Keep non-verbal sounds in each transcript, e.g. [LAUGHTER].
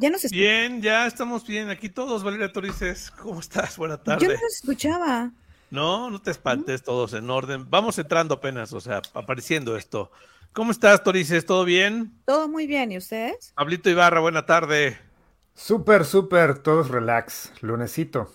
¿Ya nos escuchan? Bien, ya estamos bien. Aquí todos, Valeria Torices. ¿Cómo estás? Buena tarde. Yo no los escuchaba. No, no te espantes, todos en orden. Vamos entrando apenas, o sea, apareciendo esto. ¿Cómo estás, Torices? ¿Todo bien? Todo muy bien, ¿y ustedes? Pablito Ibarra, buena tarde. Súper, súper, todos relax, lunesito.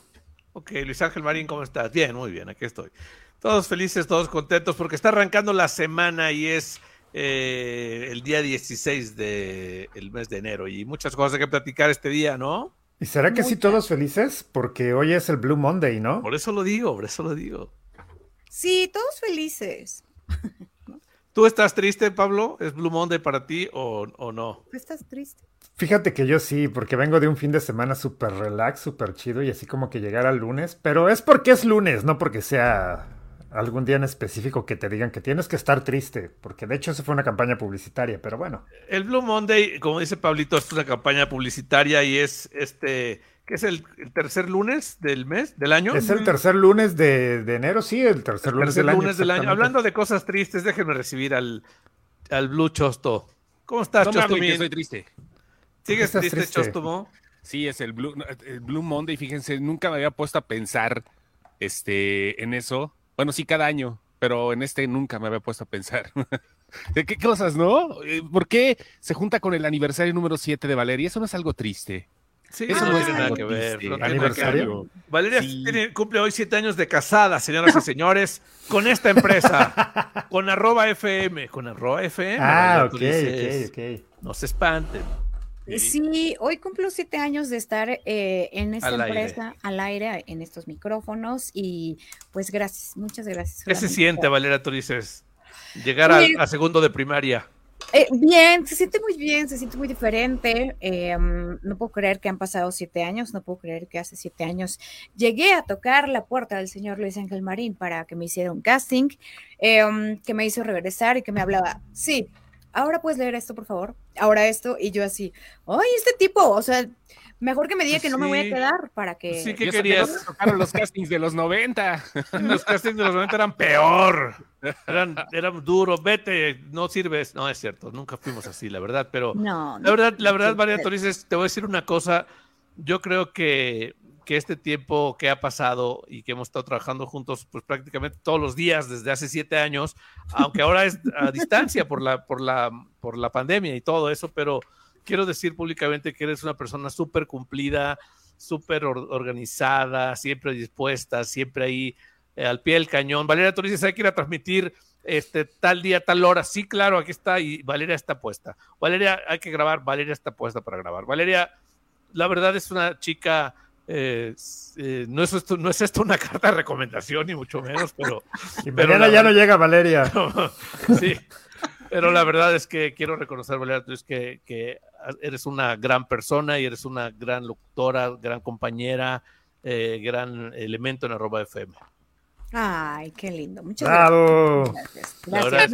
Ok, Luis Ángel Marín, ¿cómo estás? Bien, muy bien, aquí estoy. Todos felices, todos contentos, porque está arrancando la semana y es eh, el día 16 del mes de enero y muchas cosas que platicar este día, ¿no? ¿Y será que sí todos felices? Porque hoy es el Blue Monday, ¿no? Por eso lo digo, por eso lo digo. Sí, todos felices. [LAUGHS] ¿Tú estás triste, Pablo? ¿Es Blue Monday para ti o, o no? ¿Estás triste? Fíjate que yo sí, porque vengo de un fin de semana súper relax, súper chido y así como que llegar al lunes, pero es porque es lunes, no porque sea algún día en específico que te digan que tienes que estar triste, porque de hecho eso fue una campaña publicitaria, pero bueno. El Blue Monday, como dice Pablito, es una campaña publicitaria y es este que es el, tercer lunes del mes, del año. Es el tercer lunes de, enero, sí, el tercer, lunes, del, lunes del año. Hablando de cosas tristes, déjenme recibir al, al Blue Chosto. ¿Cómo estás, no que soy triste. ¿Sigues triste, triste, Chostomo? Sí, es el Blue, el Blue Monday, fíjense, nunca me había puesto a pensar este, en eso. Bueno, sí, cada año, pero en este nunca me había puesto a pensar. [LAUGHS] ¿De qué cosas, no? Eh, ¿Por qué se junta con el aniversario número 7 de Valeria? Eso no es algo triste. Sí, eso no tiene nada que ver. ¿Aniversario? Valeria cumple hoy siete años de casada, señoras y señores, con esta empresa, [LAUGHS] con arroba FM, con arroba FM. Ah, ok, ok, ok. No se espanten. Sí, hoy cumplo siete años de estar eh, en esta empresa al aire, en estos micrófonos y pues gracias, muchas gracias. ¿Qué se siente, Valeria Torices? Llegar a segundo de primaria. Eh, bien, se siente muy bien, se siente muy diferente. Em, no puedo creer que han pasado siete años, no puedo creer que hace siete años llegué a tocar la puerta del señor Luis Ángel Marín para que me hiciera un casting, em, que me hizo regresar y que me hablaba, sí, ahora puedes leer esto, por favor, ahora esto, y yo así, ay, este tipo, o sea, Mejor que me diga que no me voy a quedar para que. Sí, que querías. tocaron los castings de los 90. [LAUGHS] los castings de los 90 eran peor. Eran, eran duros. Vete, no sirves. No, es cierto. Nunca fuimos así, la verdad. Pero. No, la verdad, la verdad, María Torices, te voy a decir una cosa. Yo creo que, que este tiempo que ha pasado y que hemos estado trabajando juntos, pues prácticamente todos los días desde hace siete años, aunque ahora es a distancia por la, por la, por la pandemia y todo eso, pero quiero decir públicamente que eres una persona súper cumplida, súper organizada, siempre dispuesta, siempre ahí eh, al pie del cañón. Valeria, tú dices, hay que ir a transmitir este, tal día, tal hora. Sí, claro, aquí está y Valeria está puesta. Valeria, hay que grabar, Valeria está puesta para grabar. Valeria, la verdad es una chica... Eh, eh, no, es esto, no es esto una [LAUGHS] carta de recomendación, ni mucho menos, pero. [LAUGHS] Y pero ya no llega Valeria. [LAUGHS] sí, pero la verdad es que quiero reconocer, Valeria, que, que eres una gran persona y eres una gran locutora, gran compañera, eh, gran elemento en arroba FM. Ay, qué lindo. Muchas gracias. Gracias.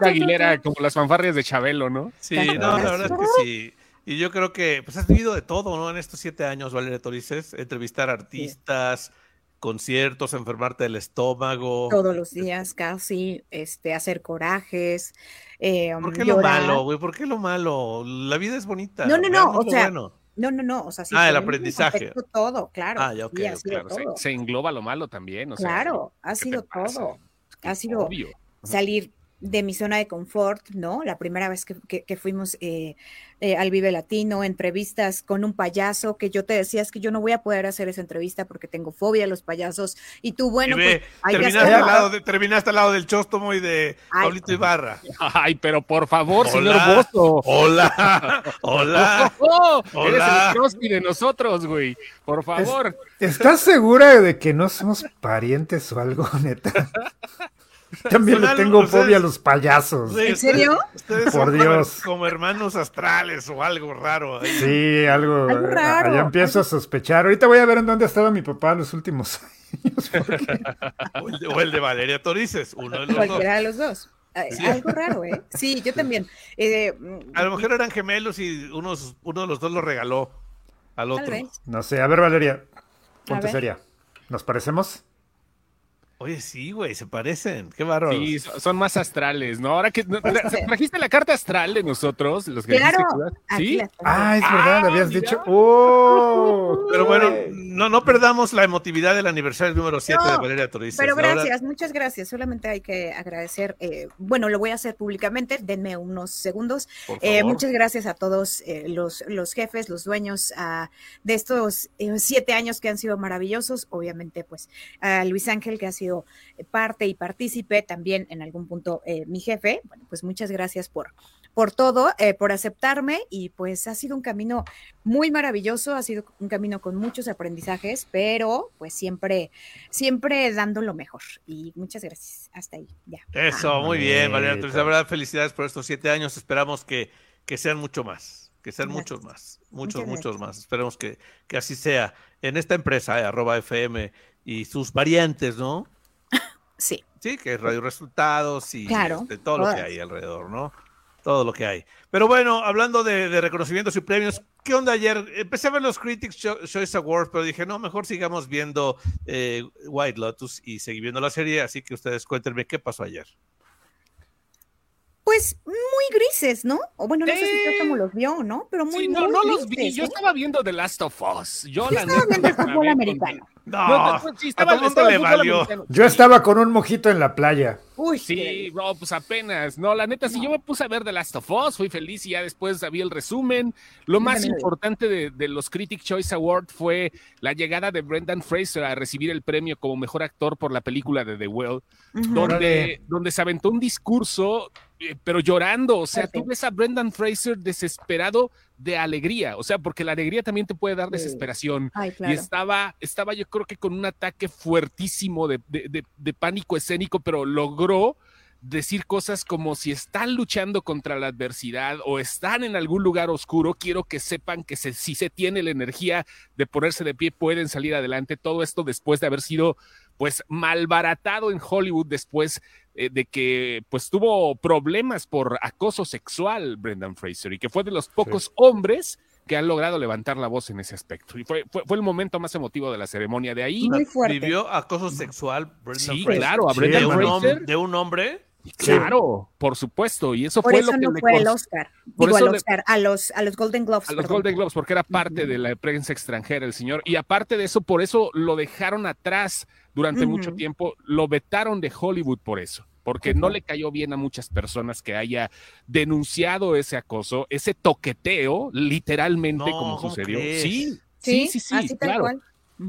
Aguilera, como las fanfarrias de Chabelo, ¿no? Sí, no, la verdad es que sí. Y yo creo que pues has vivido de todo, ¿no? En estos siete años, Valeria Torices, entrevistar artistas, conciertos, enfermarte del estómago. Todos los días casi, este, hacer corajes. Eh, ¿Por qué lo malo, güey? ¿Por qué lo malo? La vida es bonita. No, no, no, o sea, no, no, no, o sea, sí, Ah, el aprendizaje. Todo, claro. Ah, ya, ok, claro. Se, engloba lo malo también, o sea. Claro, ha sido todo. Ha sido Obvio. salir de mi zona de confort, ¿no? La primera vez que, fuimos eh, eh, al Vive Latino, entrevistas con un payaso, que yo te decía es que yo no voy a poder hacer esa entrevista porque tengo fobia a los payasos. Y tú, bueno, pues. terminaste, al lado de, terminaste al lado del Chóstomo y de Paulito Ibarra. Ay, pero por favor, señor Bozo. Hola, [LAUGHS] hola. Oh, eres el de nosotros, güey. Por favor. ¿Estás segura de que no somos parientes o algo, neta? [LAUGHS] [LAUGHS] También le tengo fobia a los payasos. ¿En serio? Ustedes Por Dios. Como, hermanos astrales o algo raro. Sí, algo, raro. Allá empiezo a sospechar. Ahorita voy a ver en dónde ha estado mi papá los últimos [LAUGHS] años. [LAUGHS] o, el de, Valeria Torices, uno de los Cualquiera de los dos. Algo raro, ¿eh? Sí, yo también. Eh, a lo mejor eran gemelos y unos, uno de los dos lo regaló al otro. No sé, a ver, Valeria, ponte seria. ¿Nos parecemos? Oye, sí, güey, se parecen. Qué bárbaros. Sí, son más astrales, ¿no? Ahora que trajiste la carta astral de nosotros, los que claro. ¿Sí? Ah, es verdad, ah, habías dicho. ¡Oh! Pero bueno, no, no perdamos la emotividad del aniversario número 7 de Valeria Torices. Pero gracias, muchas gracias. Solamente hay que agradecer. Eh, bueno, lo voy a hacer públicamente. Denme unos segundos. Eh, muchas gracias a todos eh, los, los jefes, los dueños uh, de estos siete años que han sido maravillosos. Obviamente, pues a Luis Ángel, que ha sido eh, parte y partícipe, también en algún punto eh, mi jefe. Bueno, pues muchas gracias por, por todo, eh, por aceptarme y pues ha sido un camino muy maravilloso, ha sido un camino con muchos aprendizajes, pero pues siempre, siempre dando lo mejor. Y muchas gracias. Hasta ahí, ya. Eso, muy bien, Valeria. La verdad, felicidades por estos siete años. Esperamos que, que sean mucho más, que sean muchos más, muchos, muchos más. Esperemos que, que así sea en esta empresa, arroba FM y sus variantes, ¿no? Sí. Sí, que es Radio Resultados y este, todo lo que hay alrededor, ¿no? Todo lo que hay. Pero bueno, hablando de, reconocimientos y premios, ¿qué onda ayer? Empecé a ver los Critics Choice Awards, pero dije, no, mejor sigamos viendo eh, White Lotus y seguir viendo la serie, así que ustedes cuéntenme qué pasó ayer pues muy grises, ¿no? O bueno, no sé si cómo los vio, ¿no? Pero muy, sí, no, no los vi. Yo estaba viendo The Last of Us. Yo, la estaba viendo el fútbol americano. No, sí, estaba, estaba le valió. Yo estaba con un mojito en la playa. Uy, sí, bro, pues apenas. No, la neta, si yo me puse a ver The Last of Us, fui feliz y ya después vi el resumen. Lo más importante de, de, los Critic Choice Awards fue la llegada de Brendan Fraser a recibir el premio como mejor actor por la película de The Well, donde, donde se aventó un discurso pero llorando, o sea, tú ves a Brendan Fraser desesperado de alegría, o sea, porque la alegría también te puede dar desesperación. Y estaba, estaba yo creo que con un ataque fuertísimo de, de, pánico escénico, pero logró decir cosas como si están luchando contra la adversidad o están en algún lugar oscuro, quiero que sepan que si se tiene la energía de ponerse de pie, pueden salir adelante. Todo esto después de haber sido pues malbaratado en Hollywood después eh, de que pues tuvo problemas por acoso sexual Brendan Fraser y que fue de los pocos hombres que han logrado levantar la voz en ese aspecto. Y fue, fue, el momento más emotivo de la ceremonia. De ahí. ¿Vivió acoso sexual Brendan sí, claro, a Brendan Fraser. ¿De un hombre? Claro, por supuesto, y eso por fue eso lo que no fue el Oscar. Digo, al Oscar, a los, a los Golden Globes. A los Golden Globes, porque era parte de la prensa extranjera el señor, y aparte de eso, por eso lo dejaron atrás durante mucho tiempo, lo vetaron de Hollywood por eso, porque no le cayó bien a muchas personas que haya denunciado ese acoso, ese toqueteo, literalmente como sucedió. Sí, sí, sí, sí, claro.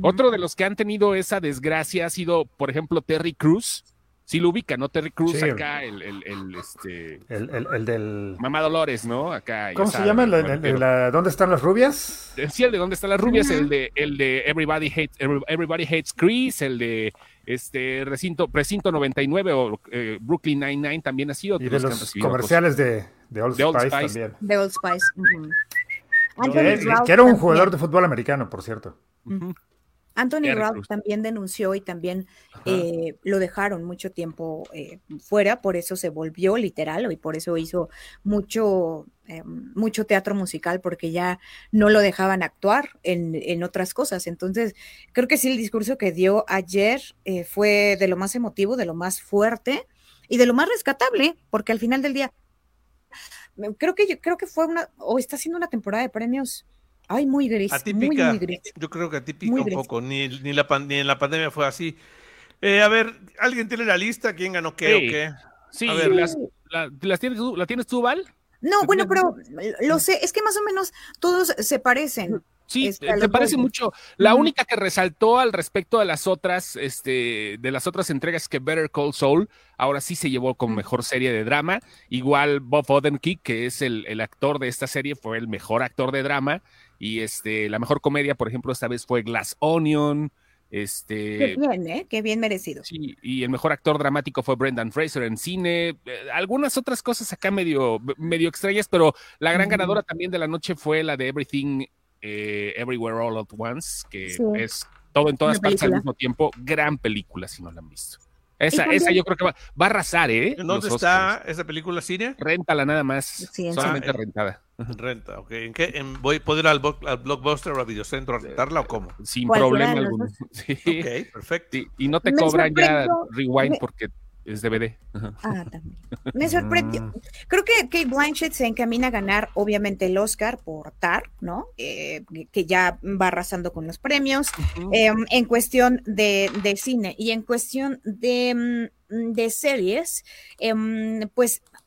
Otro de los que han tenido esa desgracia ha sido, por ejemplo, Terry Cruz, sí lo ubica, ¿no? Terry Cruz acá, el, el, el, este... El, del... Mamá Dolores, ¿no? Acá. ¿Cómo se llama? La, ¿Dónde están las rubias? Eh, sí, el de ¿Dónde están las rubias? El de, el de Everybody Hates, Everybody Hates Chris, el de este Recinto, Precinto 99 o eh, Brooklyn 99 también ha sido. Y de los comerciales de, de, Old Spice, también. De Old Spice. que, era un jugador de fútbol americano, por cierto. Anthony Ralph también denunció y también eh, lo dejaron mucho tiempo eh, fuera, por eso se volvió literal y por eso hizo mucho, eh, mucho teatro musical, porque ya no lo dejaban actuar en, otras cosas. Entonces, creo que sí, el discurso que dio ayer fue de lo más emotivo, de lo más fuerte y de lo más rescatable, porque al final del día, creo que yo creo que fue una, o está siendo una temporada de premios Ay, muy gris. Atípica. Yo creo que atípica un poco. Ni, ni, la en la pandemia fue así. Eh, a ver, ¿alguien tiene la lista? ¿Quién ganó qué o qué? Sí, Las, tienes tú, ¿la tienes tú, Val? No, bueno, pero lo sé, es que más o menos todos se parecen. Sí, este, te parece mucho. La única que resaltó al respecto de las otras, este, de las otras entregas que Better Call Saul, ahora sí se llevó con mejor serie de drama. Igual Bob Odenkirk, que es el, el, actor de esta serie, fue el mejor actor de drama. Y este, la mejor comedia, por ejemplo, esta vez fue Glass Onion. Este, Qué bien, ¿eh? Qué bien merecido. Sí, y el mejor actor dramático fue Brendan Fraser en cine. Eh, algunas otras cosas acá medio, medio extrañas, pero la gran ganadora también de la noche fue la de Everything eh, Everywhere All at Once, que es todo en todas partes al mismo tiempo. Gran película, si no la han visto. Esa, esa yo creo que va, va a arrasar, ¿eh? ¿Dónde está esa película cine? Réntala nada más. solamente rentada. Renta, ok. ¿En qué? ¿Voy a poder ir al, al, Blockbuster o al Videocentro a rentarla o cómo? Sin problema alguno. [LAUGHS] Sí. Ok, perfecto. y no te cobran ya rewind porque es DVD. Ah, también. Me sorprendió. Mm. Creo que Kate Blanchett se encamina a ganar, obviamente, el Oscar por Tar, ¿no? Eh, que ya va arrasando con los premios. Em, en cuestión de, cine y en cuestión de, mm, de series, em, pues eh,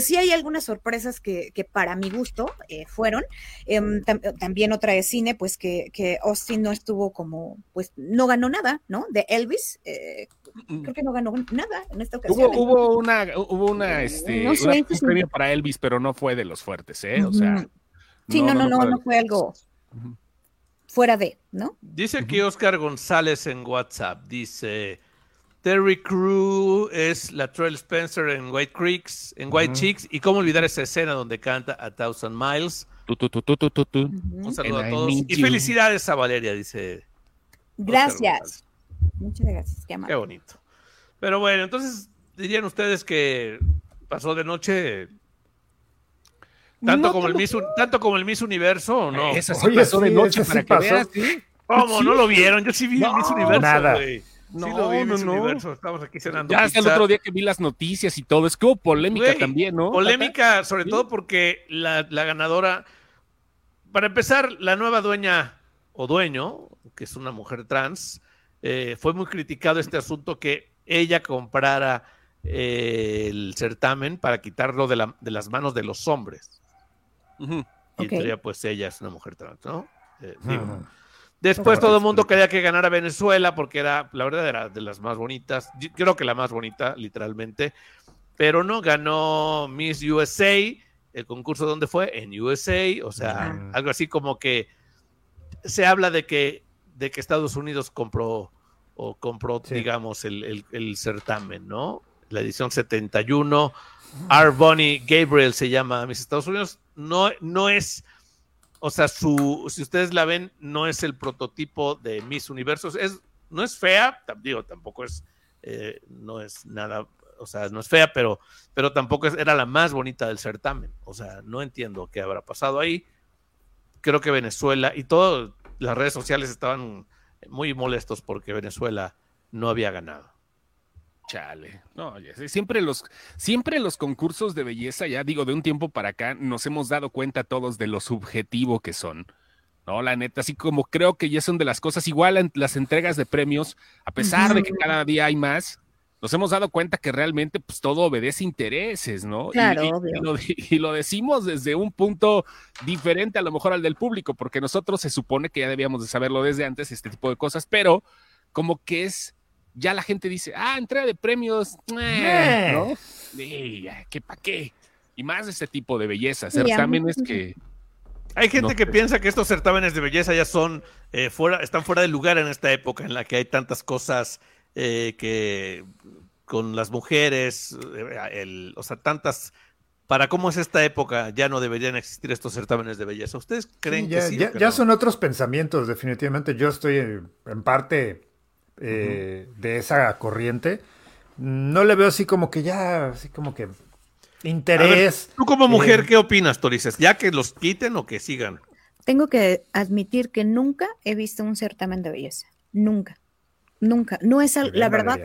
sí hay algunas sorpresas que, para mi gusto eh, fueron. Em, también otra de cine, pues que, que, Austin no estuvo como, pues no ganó nada, ¿no? De Elvis. Eh, creo que no ganó nada en esta ocasión. Hubo, hubo una, hubo una, este, un premio para Elvis, pero no fue de los fuertes, ¿eh? O sea. Sí, no, no, no, no, fue algo fuera de, ¿no? Dice aquí Oscar González en WhatsApp, dice Terry Crew es la Troy Spencer en White Creeks, en White Chicks, y cómo olvidar esa escena donde canta A Thousand Miles. Un saludo a todos. Y felicidades a Valeria, dice. Gracias. Muchas gracias. Qué, Qué bonito. Pero bueno, entonces dirían ustedes que pasó de noche tanto, como, el Miss, tanto como el Miss Universo o no. Esa sí pasó de noche para que veas, ¿Cómo? ¿No lo vieron? Yo sí vi el Miss Universo. Nada. No, no, no. Estamos aquí cenando. Ya hasta el otro día que vi las noticias y todo, es que hubo polémica también, ¿no? Polémica, sobre todo porque la, ganadora, para empezar, la nueva dueña o dueño, que es una mujer trans, eh, fue muy criticado este asunto que ella comprara eh, el certamen para quitarlo de, la, de, las manos de los hombres. Y en pues ella es una mujer trans, ¿no? Eh, Después todo el mundo quería que ganara Venezuela porque era, la verdad, era de las más bonitas. creo que la más bonita, literalmente. Pero no ganó Miss USA. El concurso, ¿dónde fue? En USA. O sea, algo así como que se habla de que, de que Estados Unidos compró o compró, digamos, el, el, certamen, ¿no? La edición 71. Arbonnie Gabriel se llama Miss Estados Unidos. No, no es o sea, su, si ustedes la ven, no es el prototipo de Miss Universos. Es, no es fea, digo, tampoco es, eh, no es nada, o sea, no es fea, pero, pero tampoco es, era la más bonita del certamen. O sea, no entiendo qué habrá pasado ahí. Creo que Venezuela y todas las redes sociales estaban muy molestos porque Venezuela no había ganado. Chale. No, siempre los, siempre los concursos de belleza, ya digo, de un tiempo para acá, nos hemos dado cuenta todos de lo subjetivo que son. No, la neta, así como creo que ya son de las cosas, igual en las entregas de premios, a pesar de que cada día hay más, nos hemos dado cuenta que realmente pues todo obedece intereses, ¿no? Claro, y, lo, decimos desde un punto diferente a lo mejor al del público, porque nosotros se supone que ya debíamos de saberlo desde antes, este tipo de cosas, pero como que es ya la gente dice, ah, entrega de premios, eh, ¿no? ¿Qué pa' qué? Y más de este tipo de belleza, certámenes que... Hay gente que piensa que estos certámenes de belleza ya son eh, fuera, están fuera de lugar en esta época en la que hay tantas cosas eh, que con las mujeres, el, o sea, tantas para cómo es esta época, ya no deberían existir estos certámenes de belleza. ¿Ustedes creen que sí? Ya, son otros pensamientos, definitivamente. Yo estoy en parte eh, de esa corriente, no le veo así como que ya, así como que interés. Tú como mujer, ¿qué opinas, Torices? ¿Ya que los quiten o que sigan? Tengo que admitir que nunca he visto un certamen de belleza. Nunca. Nunca, no es algo, la verdad,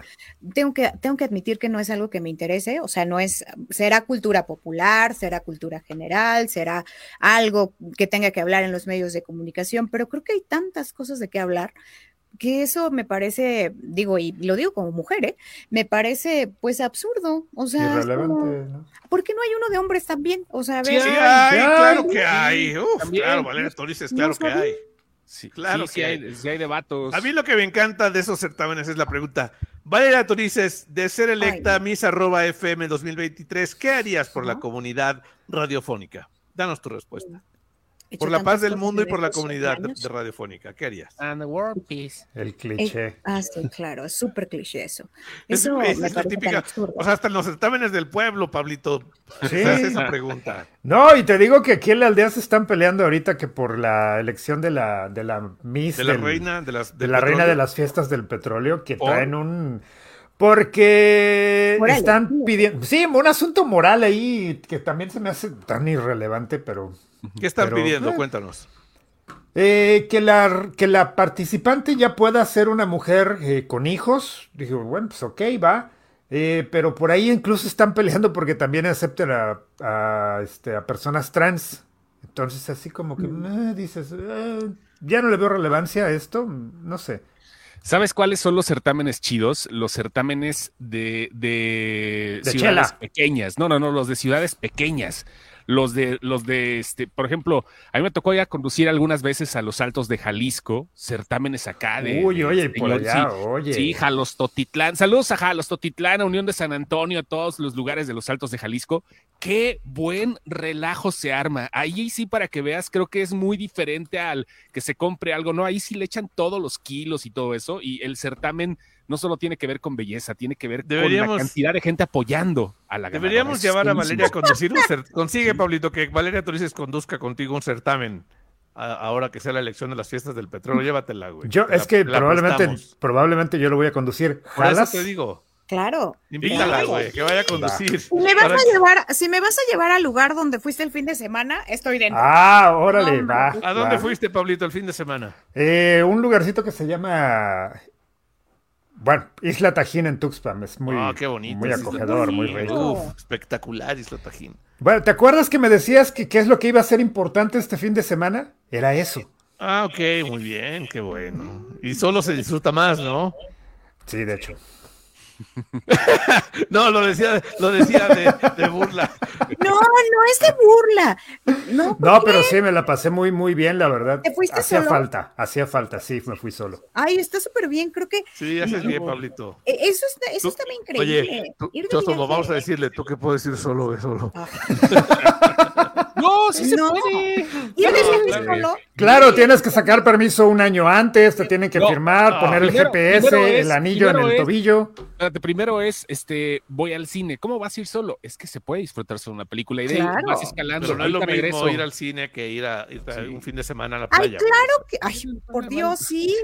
tengo que, tengo que admitir que no es algo que me interese, o sea, no es, será cultura popular, será cultura general, será algo que tenga que hablar en los medios de comunicación, pero creo que hay tantas cosas de qué hablar que eso me parece, digo, y lo digo como mujer, ¿eh? me parece pues absurdo, o sea, Irrelevante, ¿no? ¿por qué no hay uno de hombres también? O sea, a ver, sí, hay, claro que hay, Uf, claro, Valeria, tú dices, claro que hay. Sí, claro que hay, sí hay debatos. A mí lo que me encanta de esos certámenes es la pregunta. Valeria Torices, de ser electa Miss arroba FM 2023, ¿qué harías por la comunidad radiofónica? Danos tu respuesta. Por la paz del mundo y por la comunidad de radiofónica, ¿qué harías? And the world peace. El cliché. Eh, ah, sí, claro, es súper cliché eso. [LAUGHS] Eso es, me típica, O sea, hasta en los certámenes del pueblo, Pablito, sí. esa pregunta. No, y te digo que aquí en la aldea se están peleando ahorita que por la elección de la, de la Miss. De la reina de las. De la reina de las fiestas del petróleo, que traen un Porque están pidiendo. Sí, un asunto moral ahí que también se me hace tan irrelevante, pero. ¿Qué están pidiendo? Eh, Cuéntanos. Eh, que, la, que la participante ya pueda ser una mujer eh, con hijos. Dije, bueno, pues ok, va. pero por ahí incluso están peleando porque también acepten a, este, a personas trans. Entonces, así como que mm. dices, ya no le veo relevancia a esto, no sé. ¿Sabes cuáles son los certámenes chidos? Los certámenes de, de, ciudades pequeñas. No, no, no, los de ciudades pequeñas los de, los de, este, por ejemplo, a mí me tocó ya conducir algunas veces a los altos de Jalisco, certámenes acá de. Uy, oye, por allá, oye. Sí, Jalostotitlán. Saludos a Jalostotitlán, a Unión de San Antonio, a todos los lugares de los altos de Jalisco. Qué buen relajo se arma. Ahí sí, para que veas, creo que es muy diferente al que se compre algo, ¿no? Ahí sí le echan todos los kilos y todo eso, y el certamen no solo tiene que ver con belleza, tiene que ver con la cantidad de gente apoyando a la. Deberíamos llevar a Valeria a conducir un certamen. Consigue, Pablito, que Valeria Turices conduzca contigo un certamen. ahora que sea la elección de las fiestas del petróleo, llévatela, güey. Yo, es que probablemente, probablemente yo lo voy a conducir. ¿Jalas? Por eso te digo. Claro. Invítala, güey, que vaya a conducir. Si me, vas a llevar, si me vas a llevar al lugar donde fuiste el fin de semana, estoy dentro. Ah, órale, va. ¿A dónde fuiste, Pablito, el fin de semana? Eh, un lugarcito que se llama bueno, Isla Tajín en Tuxpan es muy, ah, muy acogedor, muy rico. espectacular Isla Tajín. Bueno, ¿te acuerdas que me decías que qué es lo que iba a ser importante este fin de semana? Era eso. Ah, ok, muy bien, qué bueno. Y solo se disfruta más, ¿no? Sí, de hecho. [LAUGHS] no, lo decía, lo decía de, burla. No, no es de burla. No, no pero sí, me la pasé muy, muy bien, la verdad. ¿Te fuiste hacía falta, hacía falta, sí, me fui solo. Ay, está súper bien, creo que. Sí, haces bien, Pablito. E, eso está, eso está bien increíble. Oye, tú, vamos a decirle, tú que puedes ir solo, solo. Ah. [LAUGHS] No, sí se puede. Claro, tienes que sacar permiso un año antes, te tienen que firmar, poner el GPS, el anillo en el tobillo. Espérate, primero es, este, voy al cine. ¿Cómo vas a ir solo? Es que se puede disfrutar solo una película y de ahí vas escalando. Pero no es lo mismo ir al cine que ir a, un fin de semana a la playa. Ay, claro que, ay, por Dios, sí.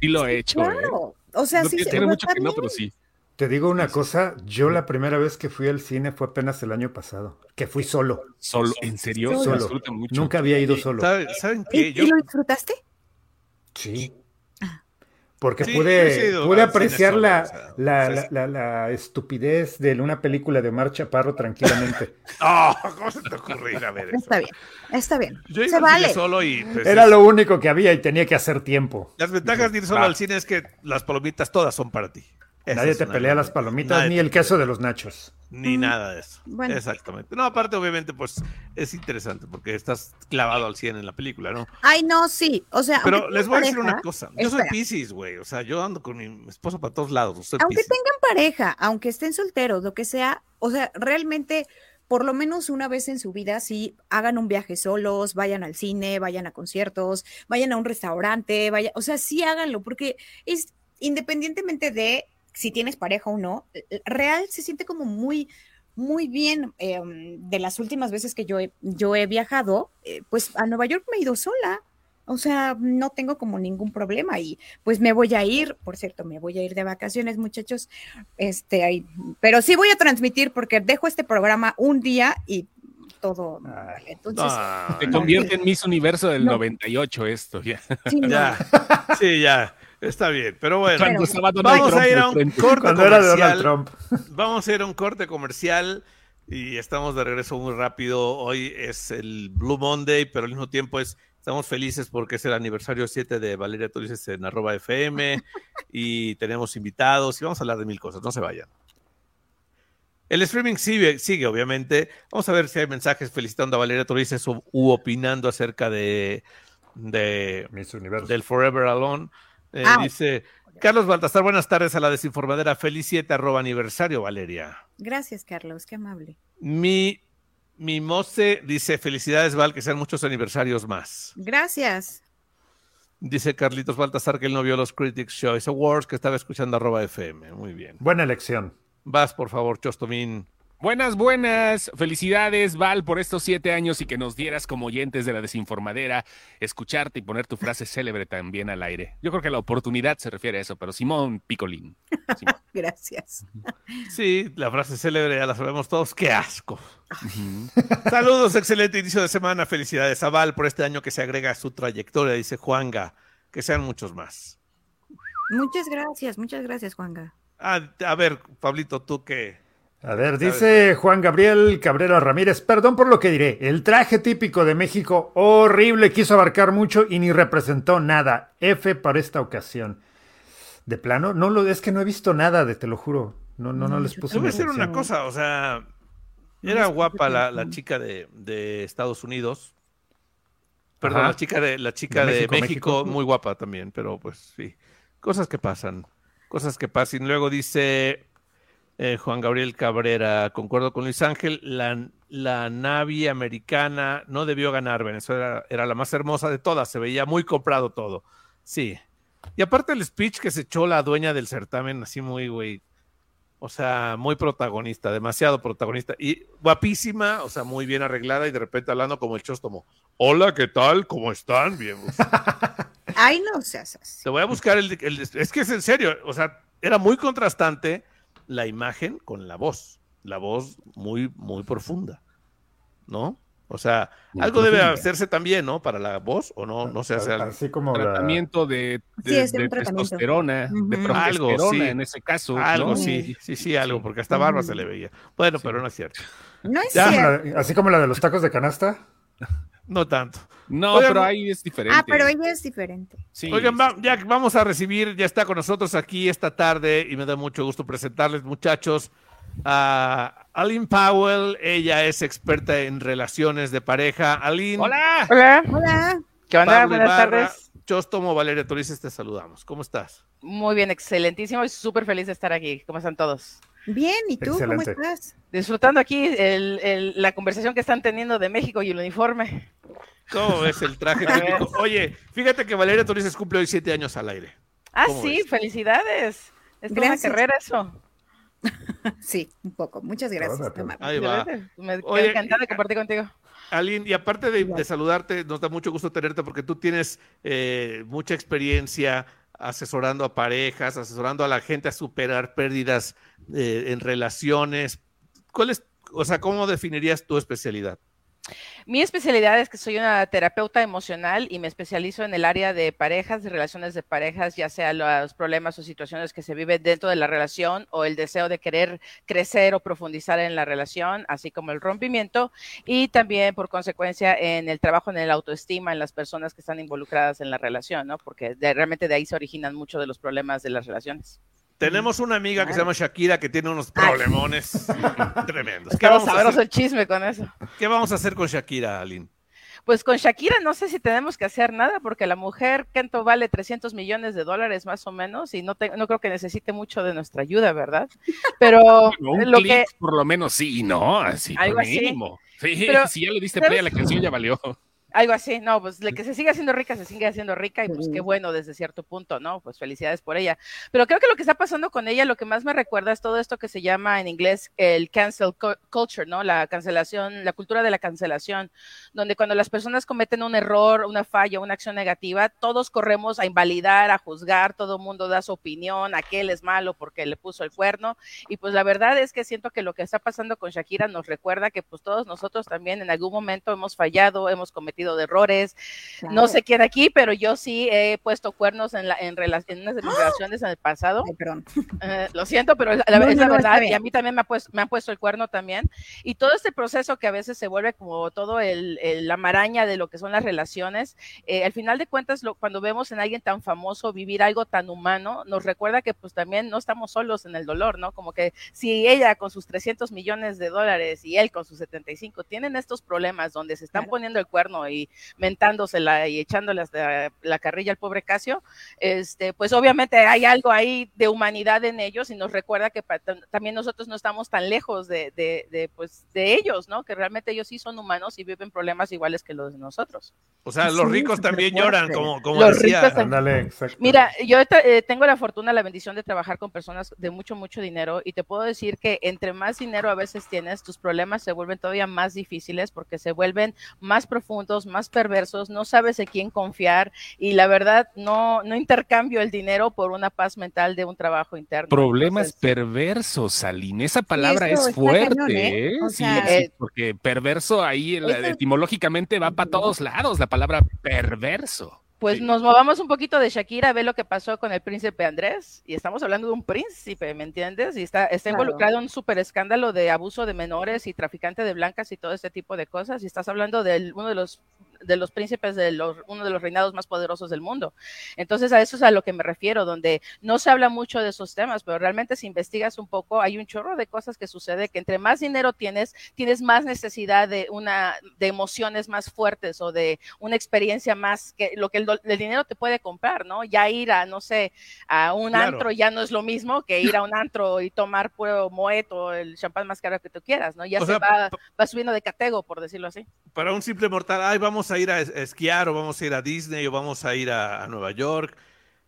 Sí, lo he hecho. ¿eh? Claro. O sea, sí. Tiene mucho que no, pero sí. Te digo una cosa, yo la primera vez que fui al cine fue apenas el año pasado, que fui solo. ¿Solo? ¿En serio? Solo. Nunca había ido solo. ¿Saben qué? ¿Y, lo disfrutaste? Sí. Porque pude, pude apreciar la, la, la, estupidez de una película de Omar Chaparro tranquilamente. oh, [LAUGHS] ¿cómo se te ocurre ir a ver eso? Está bien, está bien. Yo se vale. solo y... Pues, Era lo único que había y tenía que hacer tiempo. Las ventajas de ir solo al cine es que las palomitas todas son para ti. Nadie te pelea las palomitas ni el queso de los nachos. Ni mm, nada de eso. Exactamente. No, aparte, obviamente, pues es interesante porque estás clavado al 100 en la película, ¿no? Ay, no, sí. O sea, pero les voy a decir una cosa. Yo soy Pisces, güey. O sea, yo ando con mi esposo para todos lados. aunque tengan pareja, aunque estén solteros, lo que sea, o sea, realmente por lo menos una vez en su vida, sí, hagan un viaje solos, vayan al cine, vayan a conciertos, vayan a un restaurante, vaya, o sea, sí háganlo, porque es independientemente de si tienes pareja o no, eh, real se siente como muy, muy bien. Em, de las últimas veces que yo he, yo he viajado, eh, pues a Nueva York me he ido sola. O sea, no tengo como ningún problema y pues me voy a ir, por cierto, me voy a ir de vacaciones, muchachos. Este, ahí, pero sí voy a transmitir porque dejo este programa un día y todo. Entonces, se convierte en Miss Universo del 98 esto, ya. [LAUGHS] ya. Sí, ya. Está bien, pero bueno. vamos a ir a un corte comercial. [LAUGHS] Vamos a ir a un corte comercial y estamos de regreso muy rápido. Hoy es el Blue Monday, pero al mismo tiempo es estamos felices porque es el aniversario 7 de Valeria Torices en arroba FM [LAUGHS] y tenemos invitados y vamos a hablar de mil cosas. No se vayan. El streaming sigue, sigue, obviamente. Vamos a ver si hay mensajes felicitando a Valeria Torices u, opinando acerca de, de del Forever Alone. Eh, ah, dice Carlos Baltasar, buenas tardes a la desinformadera. Feliz 7 arroba aniversario, Valeria. Gracias, Carlos, qué amable. Mi, mi Mose dice: Felicidades, Val, que sean muchos aniversarios más. Gracias. Dice Carlitos Baltasar que él no vio los Critics Choice Awards, que estaba escuchando arroba FM. Muy bien. Buena elección. Vas, por favor, Chostomín. Buenas, buenas. Felicidades, Val, por estos siete años y que nos dieras como oyentes de la desinformadera escucharte y poner tu frase célebre también al aire. Yo creo que la oportunidad se refiere a eso, pero Simón Picolín. [LAUGHS] Gracias. Sí, la frase célebre ya la sabemos todos. ¡Qué asco! [LAUGHS] Saludos, excelente inicio de semana. Felicidades a Val por este año que se agrega a su trayectoria, dice Juanga. Que sean muchos más. Muchas gracias, muchas gracias, Juanga. Ah, a ver, Pablito, tú qué a ver, dice Juan Gabriel Cabrera Ramírez, perdón por lo que diré, el traje típico de México, horrible, quiso abarcar mucho y ni representó nada. F para esta ocasión. De plano, no lo, es que no he visto nada de, te lo juro. No, no, no les puse. Te voy a decir una cosa, o sea, era guapa la, chica de, Estados Unidos. Perdón, la chica de la chica de, México, muy guapa también, pero pues sí. Cosas que pasan. Cosas que pasan. Luego dice eh, Juan Gabriel Cabrera, concuerdo con Luis Ángel, la, la Navi americana no debió ganar, Venezuela era, la más hermosa de todas, se veía muy comprado todo. Sí. Y aparte el speech que se echó la dueña del certamen, así muy, güey, o sea, muy protagonista, demasiado protagonista. Y guapísima, o sea, muy bien arreglada y de repente hablando como el chóstomo. Hola, ¿qué tal? ¿Cómo están? Bien. Ay, no seas así. Te voy a buscar el, el... Es que es en serio, o sea, era muy contrastante la imagen con la voz, la voz muy, muy profunda, ¿no? O sea, algo debe hacerse también, ¿no? Para la voz, o no, no se hace algo. Así como tratamiento de, de, testosterona, de algo, sí, en ese caso. Algo, sí, sí, sí, algo, porque hasta barba se le veía. Bueno, pero no es cierto. No es cierto. Así como la de los tacos de canasta. [LAUGHS] No tanto. No, pero ahí es diferente. Ah, pero ella es diferente. Oigan, ya vamos a recibir, ya está con nosotros aquí esta tarde y me da mucho gusto presentarles, muchachos, a Aline Powell. Ella es experta en relaciones de pareja. Aline. Hola. Hola. Hola. ¿Qué onda? Buenas tardes. Chostomo, Valeria Torices, te saludamos. ¿Cómo estás? Muy bien, excelentísimo y súper feliz de estar aquí. ¿Cómo están todos? Bien, ¿y tú cómo estás? Disfrutando aquí la conversación que están teniendo de México y el uniforme. ¿Cómo es el traje típico? [LAUGHS] Oye, fíjate que Valeria Torices cumple hoy siete años al aire. Ah, sí, felicidades. Es una carrera eso. [LAUGHS] sí, un poco. Muchas gracias. Ahí va. Me Oye, encantada de compartir contigo. Aline, y aparte de, saludarte, nos da mucho gusto tenerte porque tú tienes eh, mucha experiencia asesorando a parejas, asesorando a la gente a superar pérdidas eh, en relaciones. ¿Cuál o sea, cómo definirías tu especialidad? Mi especialidad es que soy una terapeuta emocional y me especializo en el área de parejas, de relaciones de parejas, ya sea los problemas o situaciones que se viven dentro de la relación o el deseo de querer crecer o profundizar en la relación, así como el rompimiento y también por consecuencia en el trabajo en el autoestima en las personas que están involucradas en la relación, ¿no? Porque realmente de ahí se originan muchos de los problemas de las relaciones. Tenemos una amiga que se llama Shakira que tiene unos problemones [LAUGHS] tremendos. ¿Qué vamos a hacer? el chisme con eso. ¿Qué vamos a hacer con Shakira, Aline? Pues con Shakira no sé si tenemos que hacer nada porque la mujer Kento vale 300 millones de dólares más o menos y no, no creo que necesite mucho de nuestra ayuda, ¿verdad? [LAUGHS] Pero lo que por lo menos sí, ¿no? Así, algo mínimo. Sí, [LAUGHS] si ya le diste play a la canción ya valió. Algo así, no, pues la que se sigue haciendo rica, se sigue haciendo rica y pues qué bueno desde cierto punto, ¿no? Pues felicidades por ella. Pero creo que lo que está pasando con ella, lo que más me recuerda es todo esto que se llama en inglés el cancel culture, ¿no? La cancelación, la cultura de la cancelación, donde cuando las personas cometen un error, una falla, una acción negativa, todos corremos a invalidar, a juzgar, todo el mundo da su opinión, aquel es malo porque le puso el cuerno. Y pues la verdad es que siento que lo que está pasando con Shakira nos recuerda que pues todos nosotros también en algún momento hemos fallado, hemos cometido de errores. No sé quién aquí, pero yo sí he puesto cuernos en, la, en, en unas ¡Ah! relaciones en el pasado. Eh, lo siento, pero la, es la verdad. Y a mí también me, ha puesto, me han puesto el cuerno también. Y todo este proceso que a veces se vuelve como todo el, la maraña de lo que son las relaciones, eh, al final de cuentas, lo, cuando vemos en alguien tan famoso vivir algo tan humano, nos recuerda que pues también no estamos solos en el dolor, ¿no? Como que si ella con sus 300 millones de dólares y él con sus 75 tienen estos problemas donde se están poniendo el cuerno y mentándosela y echándole la, la carrilla al pobre Casio, este, pues obviamente hay algo ahí de humanidad en ellos y nos recuerda que también nosotros no estamos tan lejos de, de, pues, de ellos, ¿no? Que realmente ellos sí son humanos y viven problemas iguales que los de nosotros. O sea, los ricos también lloran, como, como decía. Mira, yo eh, tengo la fortuna, la bendición de trabajar con personas de mucho, mucho dinero y te puedo decir que entre más dinero a veces tienes, tus problemas se vuelven todavía más difíciles porque se vuelven más profundos, más perversos, no sabes en quién confiar y la verdad no, no intercambio el dinero por una paz mental de un trabajo interno. Problemas perversos, Saline, esa palabra es fuerte, ¿eh? sí, eh, porque perverso ahí etimológicamente va para todos lados la palabra perverso pues nos movamos un poquito de Shakira, ve lo que pasó con el príncipe Andrés, y estamos hablando de un príncipe, ¿me entiendes? Y está, está involucrado en un súper escándalo de abuso de menores y traficante de blancas y todo este tipo de cosas, y estás hablando de uno de los de los príncipes de los, uno de los reinados más poderosos del mundo. Entonces, a eso es a lo que me refiero, donde no se habla mucho de esos temas, pero realmente si investigas un poco, hay un chorro de cosas que sucede que entre más dinero tienes, tienes más necesidad de una, de emociones más fuertes o de una experiencia más que lo que el, dinero te puede comprar, ¿no? Ya ir a, no sé, a un antro ya no es lo mismo que ir a un antro y tomar puro moeto, el champán más caro que tú quieras, ¿no? Ya se va, va subiendo de catego, por decirlo así. Para un simple mortal, ay, vamos a ir a esquiar o vamos a ir a Disney o vamos a ir a, Nueva York,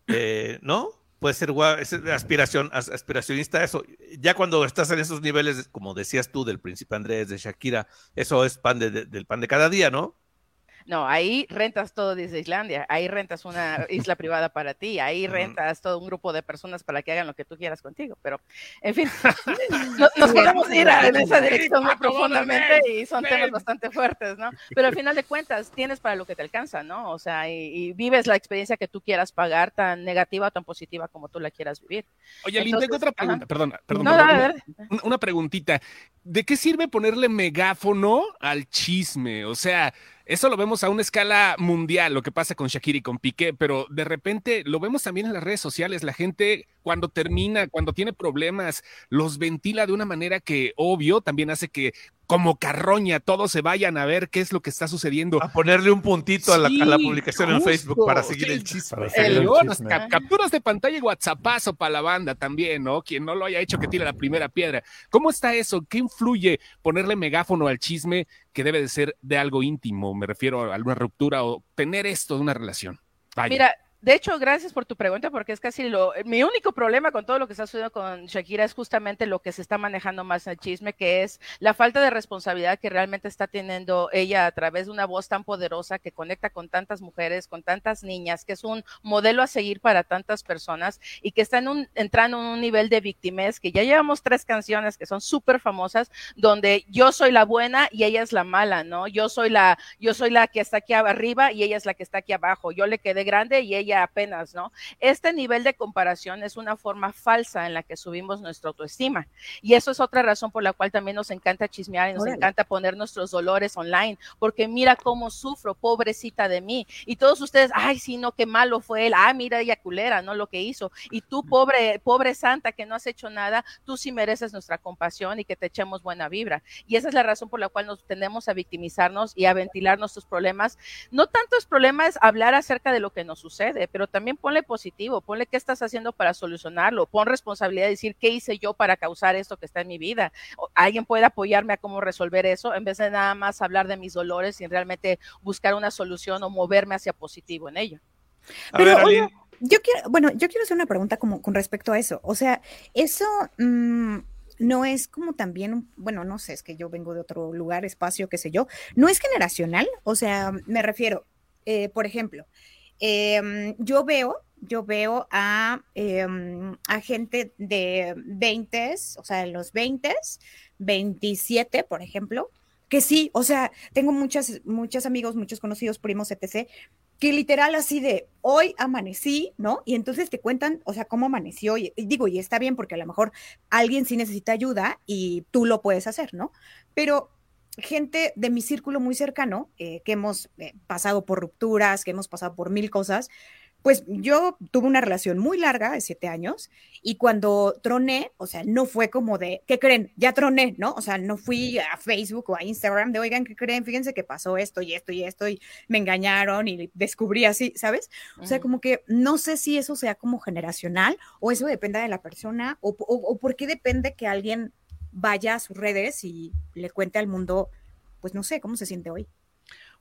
eh, ¿no? Puede ser es aspiración, aspiracionista eso. Ya cuando estás en esos niveles, como decías tú, del Príncipe Andrés, de Shakira, eso es pan del pan de cada día, ¿no? No, ahí rentas todo desde Islandia, ahí rentas una isla privada para ti, ahí rentas todo un grupo de personas para que hagan lo que tú quieras contigo, pero en fin, [LAUGHS] nos podemos ir en esa dirección muy [LAUGHS] profundamente y son temas bastante fuertes, ¿no? Pero al final de cuentas tienes para lo que te alcanza, ¿no? O sea, y, vives la experiencia que tú quieras pagar, tan negativa o tan positiva como tú la quieras vivir. Oye, Lynn, tengo otra pregunta, perdona, perdona, una preguntita. ¿De qué sirve ponerle megáfono al chisme? O sea, eso lo vemos a una escala mundial, lo que pasa con Shakira y con Piqué, pero de repente lo vemos también en las redes sociales. La gente cuando termina, cuando tiene problemas, los ventila de una manera que obvio también hace que como carroña todos se vayan a ver qué es lo que está sucediendo. A ponerle un puntito a, la, publicación en Facebook para seguir el chisme. capturas de pantalla y WhatsAppazo para la banda también, ¿no? Quien no lo haya hecho que tire la primera piedra. ¿Cómo está eso? ¿Qué influye ponerle megáfono al chisme que debe de ser de algo íntimo? Me refiero a alguna ruptura o tener esto de una relación. Mira, de hecho, gracias por tu pregunta, porque es casi lo. Mi único problema con todo lo que está sucediendo con Shakira es justamente lo que se está manejando más en el chisme, que es la falta de responsabilidad que realmente está teniendo ella a través de una voz tan poderosa que conecta con tantas mujeres, con tantas niñas, que es un modelo a seguir para tantas personas y que está un, entrando en un nivel de víctimas que ya llevamos tres canciones que son súper famosas, donde yo soy la buena y ella es la mala, ¿no? Yo soy la, yo soy la que está aquí arriba y ella es la que está aquí abajo. Yo le quedé grande y ella apenas, ¿no? Este nivel de comparación es una forma falsa en la que subimos nuestra autoestima. Y eso es otra razón por la cual también nos encanta chismear y nos encanta poner nuestros dolores online, porque mira cómo sufro, pobrecita de mí. Y todos ustedes, ay, sí, no, qué malo fue él. Ah, mira ella culera, ¿no? Lo que hizo. Y tú, pobre, pobre santa, que no has hecho nada, tú sí mereces nuestra compasión y que te echemos buena vibra. Y esa es la razón por la cual nos tendemos a victimizarnos y a ventilar nuestros problemas. No tantos problemas hablar acerca de lo que nos sucede, pero también ponle positivo, ponle qué estás haciendo para solucionarlo, pon responsabilidad de decir qué hice yo para causar esto que está en mi vida. alguien puede apoyarme a cómo resolver eso en vez de nada más hablar de mis dolores y realmente buscar una solución o moverme hacia positivo en ello. Pero, yo quiero, bueno, yo quiero hacer una pregunta como con respecto a eso. O sea, eso mm, no es como también, bueno, no sé, es que yo vengo de otro lugar, espacio, qué sé yo, no es generacional. O sea, me refiero, eh, por ejemplo, Em, yo veo, yo veo a, em, a gente de 20, o sea, en los 20, 27, por ejemplo, que sí, o sea, tengo muchas, muchos amigos, muchos conocidos, primos, etc., que literal así de hoy amanecí, ¿no? Y entonces te cuentan, o sea, cómo amaneció. Y, digo, y está bien porque a lo mejor alguien sí necesita ayuda y tú lo puedes hacer, ¿no? Pero gente de mi círculo muy cercano, eh, que hemos eh, pasado por rupturas, que hemos pasado por mil cosas, pues yo tuve una relación muy larga de siete años y cuando troné, o sea, no fue como de, ¿qué creen? Ya troné, ¿no? O sea, no fui a Facebook o a Instagram de, oigan, ¿qué creen? Fíjense que pasó esto y esto y esto y me engañaron y descubrí así, ¿sabes? O sea, como que no sé si eso sea como generacional o eso depende de la persona o, o por qué depende que alguien vaya a sus redes y le cuente al mundo, pues no sé, cómo se siente hoy.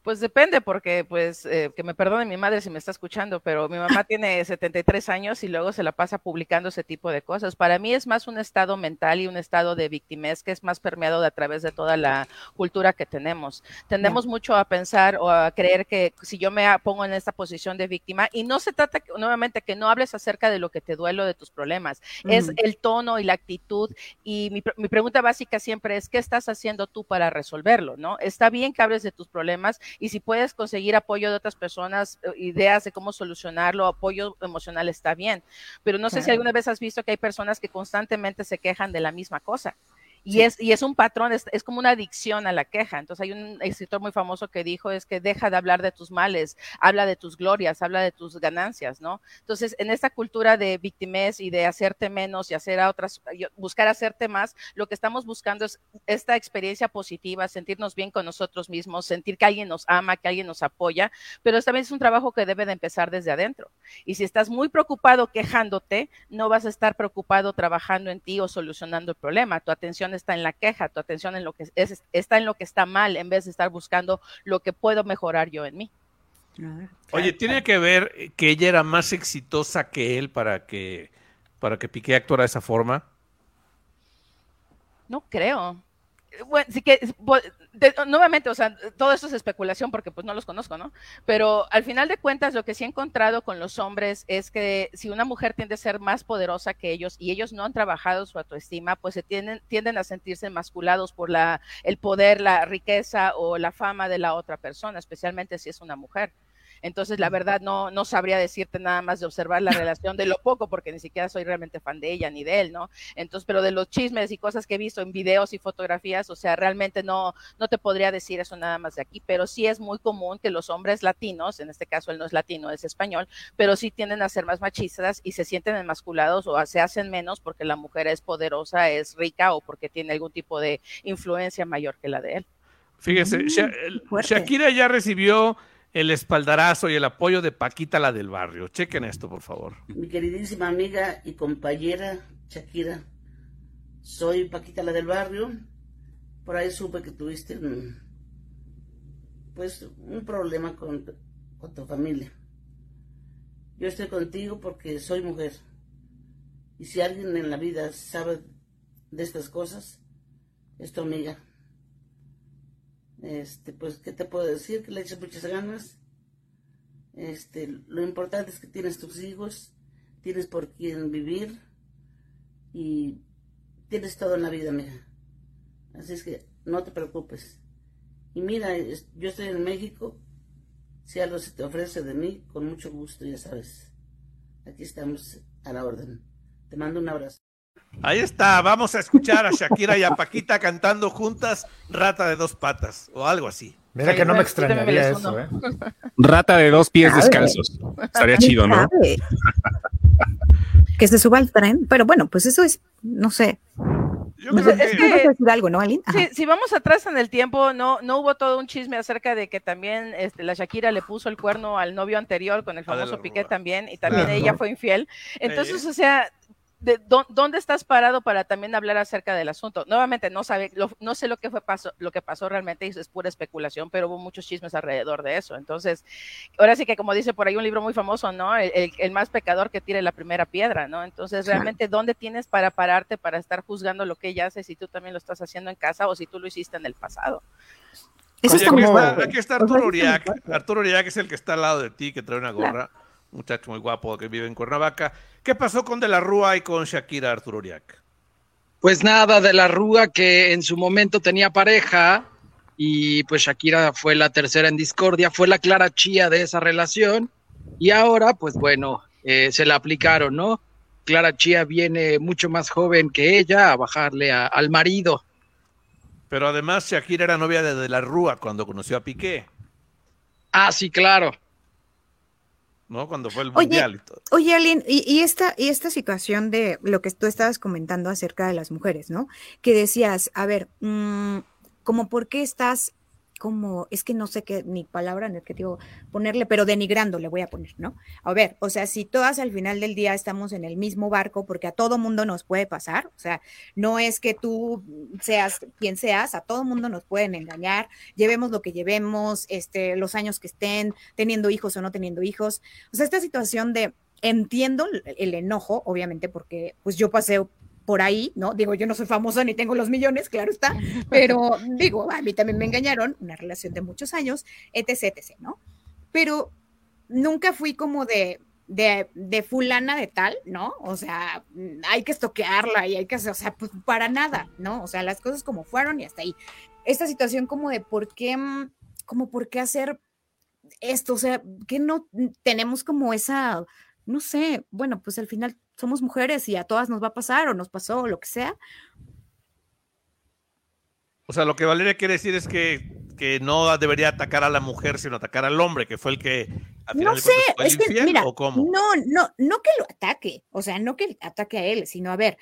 Pues depende, porque pues eh, que me perdone mi madre si me está escuchando, pero mi mamá tiene 73 años y luego se la pasa publicando ese tipo de cosas. Para mí es más un estado mental y un estado de victimez que es más permeado de a través de toda la cultura que tenemos. Tendemos mucho a pensar o a creer que si yo me pongo en esta posición de víctima, y no se trata nuevamente que no hables acerca de lo que te duele o de tus problemas, es el tono y la actitud. Y mi, mi pregunta básica siempre es, ¿qué estás haciendo tú para resolverlo? ¿No? Está bien que hables de tus problemas y si puedes conseguir apoyo de otras personas, eh, ideas de cómo solucionarlo, apoyo emocional está bien. Pero no sé si alguna vez has visto que hay personas que constantemente se quejan de la misma cosa. Y, es, y es un patrón, es, como una adicción a la queja. Entonces hay un escritor muy famoso que dijo es que deja de hablar de tus males, habla de tus glorias, habla de tus ganancias, ¿no? Entonces en esta cultura de victimez y de hacerte menos y hacer a otras, buscar hacerte más, lo que estamos buscando es esta experiencia positiva, sentirnos bien con nosotros mismos, sentir que alguien nos ama, que alguien nos apoya, pero también es un trabajo que debe de empezar desde adentro. Y si estás muy preocupado quejándote, no vas a estar preocupado trabajando en ti o solucionando el problema. Tu atención está en la queja, tu atención en lo que es, está en lo que está mal en vez de estar buscando lo que puedo mejorar yo en mí. Oye, ¿tiene que ver que ella era más exitosa que él para que, para que Piqué actuara de esa forma? No creo bueno, sí que, nuevamente, o sea, todo esto es especulación porque pues no los conozco, ¿no? Pero al final de cuentas, lo que sí he encontrado con los hombres es que si una mujer tiende a ser más poderosa que ellos y ellos no han trabajado su autoestima, pues se tienden, tienden a sentirse emasculados por la, el poder, la riqueza o la fama de la otra persona, especialmente si es una mujer. Entonces, la verdad, no, no sabría decirte nada más de observar la relación de lo poco, porque ni siquiera soy realmente fan de ella ni de él, ¿no? Entonces, pero de los chismes y cosas que he visto en videos y fotografías, o sea, realmente no, no te podría decir eso nada más de aquí, pero sí es muy común que los hombres latinos, en este caso él no es latino, es español, pero sí tienden a ser más machistas y se sienten enmasculados o se hacen menos porque la mujer es poderosa, es rica o porque tiene algún tipo de influencia mayor que la de él. Fíjese, mm, Shakira ya recibió el espaldarazo y el apoyo de Paquita, la del barrio. Chequen esto, por favor. Mi queridísima amiga y compañera Shakira, soy Paquita, la del barrio. Por ahí supe que tuviste pues, un problema con, con tu familia. Yo estoy contigo porque soy mujer. Y si alguien en la vida sabe de estas cosas, es tu amiga. Este, pues, ¿qué te puedo decir? Que le eches muchas ganas. Este, lo importante es que tienes tus hijos, tienes por quién vivir y tienes todo en la vida, mija. Así es que no te preocupes. Y mira, yo estoy en México. Si algo se te ofrece de mí, con mucho gusto, ya sabes. Aquí estamos a la orden. Te mando un abrazo. Ahí está, vamos a escuchar a Shakira y a Paquita cantando juntas Rata de dos patas o algo así. Mira que no me extrañaría eso, ¿eh? Rata de dos pies descalzos. Estaría chido, ¿no? que se suba al tren, pero bueno, pues eso es, no sé. Yo creo que... decir algo, ¿no, Aline? si vamos atrás en el tiempo, no, no hubo todo un chisme acerca de que también este, la Shakira le puso el cuerno al novio anterior con el famoso Piqué también, y también ella fue infiel. Entonces, o sea, de dónde estás parado para también hablar acerca del asunto. Nuevamente no sabe, no sé lo que fue pasó, lo que pasó realmente es pura especulación, pero hubo muchos chismes alrededor de eso. Entonces, ahora sí que como dice por ahí un libro muy famoso, ¿no? El, más pecador que tire la primera piedra, ¿no? Entonces, realmente dónde tienes para pararte para estar juzgando lo que ella hace si tú también lo estás haciendo en casa o si tú lo hiciste en el pasado. aquí, está, aquí, está, Arturo Uriac. Arturo Uriac es el que está al lado de ti, que trae una gorra muchacho muy guapo que vive en Cuernavaca. ¿Qué pasó con De la Rúa y con Shakira Arturo Uriac? Pues nada, De la Rúa que en su momento tenía pareja y pues Shakira fue la tercera en discordia, fue la clara chía de esa relación y ahora pues bueno, eh, se la aplicaron, ¿no? Clara Chía viene mucho más joven que ella a bajarle al marido. Pero además Shakira era novia de De la Rúa cuando conoció a Piqué. Ah, sí, claro. ¿No? Cuando fue el mundial y todo. Oye, Aline, y, esta, y esta situación de lo que tú estabas comentando acerca de las mujeres, ¿no? Que decías, a ver, mmm, como por qué estás como, es que no sé qué, ni palabra ni digo ponerle, pero denigrando le voy a poner, ¿no? A ver, o sea, si todas al final del día estamos en el mismo barco, porque a todo mundo nos puede pasar, o sea, no es que tú seas quien seas, a todo mundo nos pueden engañar, llevemos lo que llevemos, este, los años que estén, teniendo hijos o no teniendo hijos, o sea, esta situación de, entiendo el enojo, obviamente, porque pues yo pasé por ahí, ¿no? Digo, yo no soy famosa ni tengo los millones, claro está, [LAUGHS] pero digo, a mí también me engañaron, una relación de muchos años, etc, etc, ¿no? Pero nunca fui como de, de, de, fulana de tal, ¿no? O sea, hay que estoquearla y hay que hacer, o sea, pues para nada, ¿no? O sea, las cosas como fueron y hasta ahí. Esta situación como de por qué, como por qué hacer esto, o sea, que no tenemos como esa, no sé, bueno, pues al final somos mujeres y a todas nos va a pasar o nos pasó o lo que sea. O sea, lo que Valeria quiere decir es que, que no debería atacar a la mujer, sino atacar al hombre, que fue el que... no sé, es que, mira, ¿o cómo? no, no, no que lo ataque, o sea, no que ataque a él, sino a ver,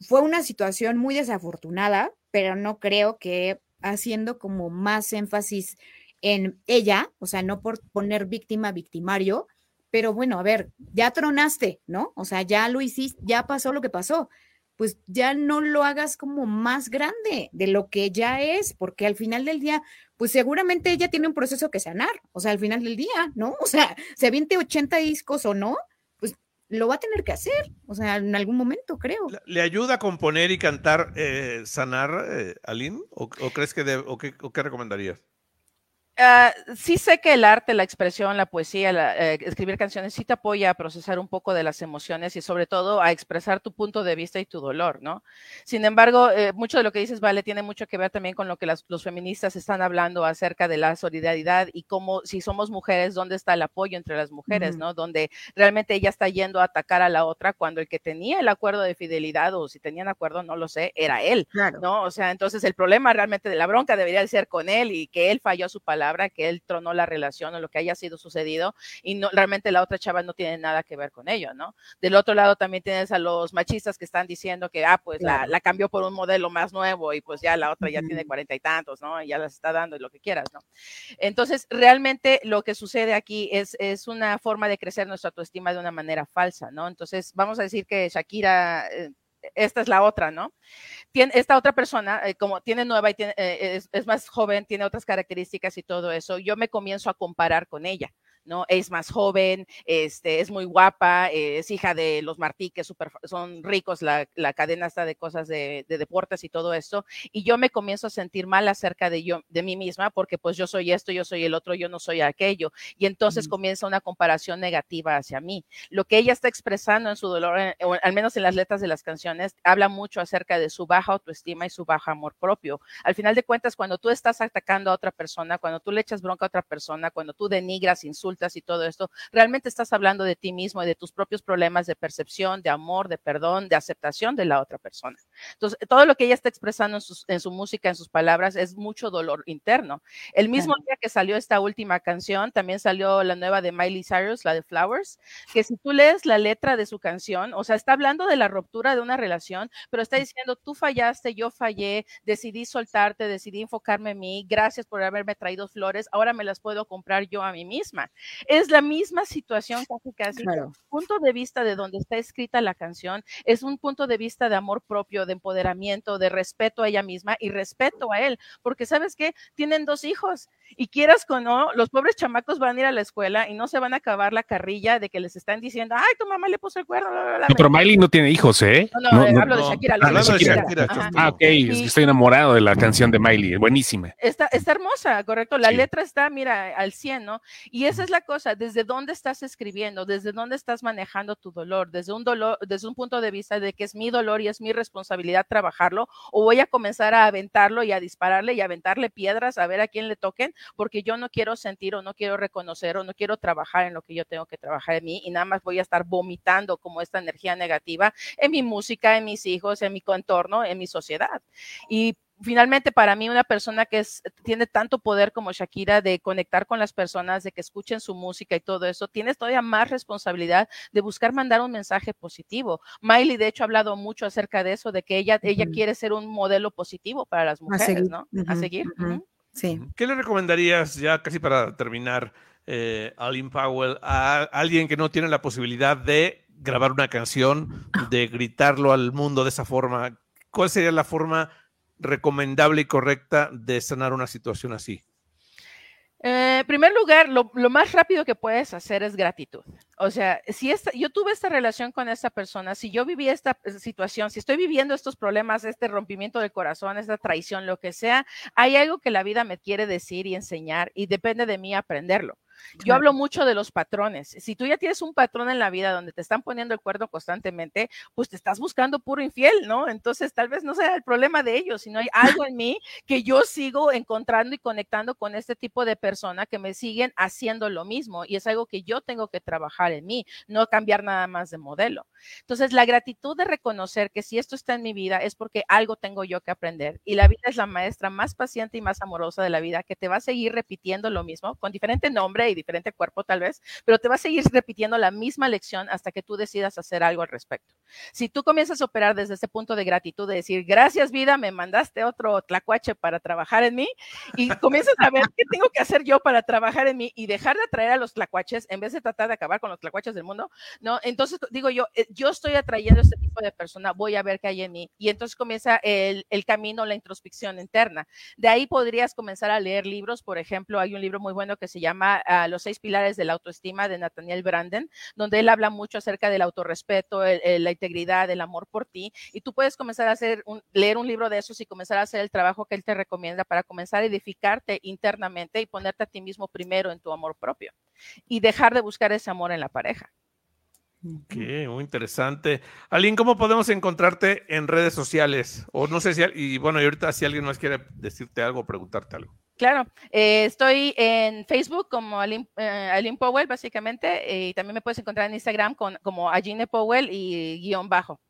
fue una situación muy desafortunada, pero no creo que haciendo como más énfasis en ella, o sea, no por poner víctima, victimario, pero bueno, a ver, ya tronaste, ¿no? O sea, ya lo hiciste, ya pasó lo que pasó. Pues ya no lo hagas como más grande de lo que ya es, porque al final del día, pues seguramente ella tiene un proceso que sanar, o sea, al final del día, ¿no? O sea, se aviente 80 discos o no, pues lo va a tener que hacer, o sea, en algún momento, creo. ¿Le ayuda a componer y cantar, eh, sanar, eh, Aline? ¿O, crees que, o, qué, o qué recomendarías? Uh, sí sé que el arte, la expresión, la poesía, eh, escribir canciones sí te apoya a procesar un poco de las emociones y sobre todo a expresar tu punto de vista y tu dolor, ¿no? Sin embargo, eh, mucho de lo que dices, Vale, tiene mucho que ver también con lo que los feministas están hablando acerca de la solidaridad y cómo si somos mujeres, ¿dónde está el apoyo entre las mujeres, ¿no? Donde realmente ella está yendo a atacar a la otra cuando el que tenía el acuerdo de fidelidad o si tenían acuerdo, no lo sé, era él, ¿no? O sea, entonces el problema realmente de la bronca debería ser con él y que él falló su palabra que él tronó la relación o lo que haya sido sucedido y no, realmente la otra chava no tiene nada que ver con ello, ¿no? Del otro lado también tienes a los machistas que están diciendo que, ah, pues la, la, cambió por un modelo más nuevo y pues ya la otra ya tiene cuarenta y tantos, ¿no? Y ya las está dando y lo que quieras, ¿no? Entonces, realmente lo que sucede aquí es, es una forma de crecer nuestra autoestima de una manera falsa, ¿no? Entonces, vamos a decir que Shakira... Eh, esta es la otra, ¿no? Esta otra persona, eh, como tiene nueva y eh, es, más joven, tiene otras características y todo eso, yo me comienzo a comparar con ella. ¿No? Es más joven, este, es muy guapa, eh, es hija de los Martí, que super, son ricos, la, la, cadena está de cosas de, de, deportes y todo esto, y yo me comienzo a sentir mal acerca de yo, de mí misma, porque pues yo soy esto, yo soy el otro, yo no soy aquello, y entonces comienza una comparación negativa hacia mí. Lo que ella está expresando en su dolor, o al menos en las letras de las canciones, habla mucho acerca de su baja autoestima y su bajo amor propio. Al final de cuentas, cuando tú estás atacando a otra persona, cuando tú le echas bronca a otra persona, cuando tú denigras, insultas, y todo esto, realmente estás hablando de ti mismo y de tus propios problemas de percepción, de amor, de perdón, de aceptación de la otra persona. Entonces, todo lo que ella está expresando en, su música, en sus palabras, es mucho dolor interno. El mismo día que salió esta última canción, también salió la nueva de Miley Cyrus, la de Flowers, que si tú lees la letra de su canción, o sea, está hablando de la ruptura de una relación, pero está diciendo, tú fallaste, yo fallé, decidí soltarte, decidí enfocarme en mí, gracias por haberme traído flores, ahora me las puedo comprar yo a mí misma. Es la misma situación casi casi. El punto de vista de donde está escrita la canción es un punto de vista de amor propio, de empoderamiento, de respeto a ella misma y respeto a él, porque sabes que tienen dos hijos y quieras con no, los pobres chamacos van a ir a la escuela y no se van a acabar la carrilla de que les están diciendo, ay, tu mamá le puso el cuerno. no, pero Miley no tiene hijos, ¿eh? No, no, hablo de Shakira. Ah, de Shakira. ah, ok, estoy enamorado de la canción de Miley, buenísima. Está, está hermosa, correcto. La letra está, mira, al 100, ¿no? Y esa es la cosa, desde dónde estás escribiendo, desde dónde estás manejando tu dolor, desde un dolor, desde un punto de vista de que es mi dolor y es mi responsabilidad trabajarlo, o voy a comenzar a aventarlo y a dispararle y a aventarle piedras a ver a quién le toquen, porque yo no quiero sentir o no quiero reconocer o no quiero trabajar en lo que yo tengo que trabajar en mí y nada más voy a estar vomitando como esta energía negativa en mi música, en mis hijos, en mi contorno, en mi sociedad. Y finalmente para mí una persona que es, tiene tanto poder como Shakira de conectar con las personas, de que escuchen su música y todo eso, tienes todavía más responsabilidad de buscar mandar un mensaje positivo. Miley, de hecho, ha hablado mucho acerca de eso, de que ella, ella quiere ser un modelo positivo para las mujeres, ¿no? A seguir. Sí. ¿Qué le recomendarías, ya casi para terminar, eh, Aline Powell, a alguien que no tiene la posibilidad de grabar una canción, de gritarlo al mundo de esa forma? ¿Cuál sería la forma recomendable y correcta de sanar una situación así? Eh, en primer lugar, lo, más rápido que puedes hacer es gratitud. O sea, si esta, yo tuve esta relación con esta persona, si yo viví esta eh, situación, si estoy viviendo estos problemas, este rompimiento del corazón, esta traición, lo que sea, hay algo que la vida me quiere decir y enseñar y depende de mí aprenderlo. Yo hablo mucho de los patrones. Si tú ya tienes un patrón en la vida donde te están poniendo el cuerno constantemente, pues te estás buscando puro infiel, ¿no? Entonces tal vez no sea el problema de ellos, sino hay algo en mí que yo sigo encontrando y conectando con este tipo de persona que me siguen haciendo lo mismo y es algo que yo tengo que trabajar en mí, no cambiar nada más de modelo. Entonces la gratitud de reconocer que si esto está en mi vida es porque algo tengo yo que aprender y la vida es la maestra más paciente y más amorosa de la vida que te va a seguir repitiendo lo mismo con diferente nombre y diferente cuerpo tal vez, pero te va a seguir repitiendo la misma lección hasta que tú decidas hacer algo al respecto. Si tú comienzas a operar desde ese punto de gratitud, de decir, gracias vida, me mandaste otro tlacuache para trabajar en mí, y comienzas a ver qué tengo que hacer yo para trabajar en mí y dejar de atraer a los tlacuaches en vez de tratar de acabar con los tlacuaches del mundo, ¿no? Entonces digo yo, eh, yo estoy atrayendo a este tipo de persona, voy a ver qué hay en mí. Y entonces comienza el, el camino, la introspección interna. De ahí podrías comenzar a leer libros, por ejemplo, hay un libro muy bueno que se llama los seis pilares de la autoestima de Nathaniel Branden, donde él habla mucho acerca del autorrespeto, la integridad, el amor por ti. Y tú puedes comenzar a hacer un, leer un libro de esos y comenzar a hacer el trabajo que él te recomienda para comenzar a edificarte internamente y ponerte a ti mismo primero en tu amor propio y dejar de buscar ese amor en la pareja. Ok, muy interesante. Aline, ¿cómo podemos encontrarte en redes sociales? O no sé si, y bueno, y ahorita si alguien más quiere decirte algo o preguntarte algo. Claro, eh, estoy en Facebook como Aline, eh, Powell, básicamente, y también me puedes encontrar en Instagram con, como Aline Powell y guion bajo.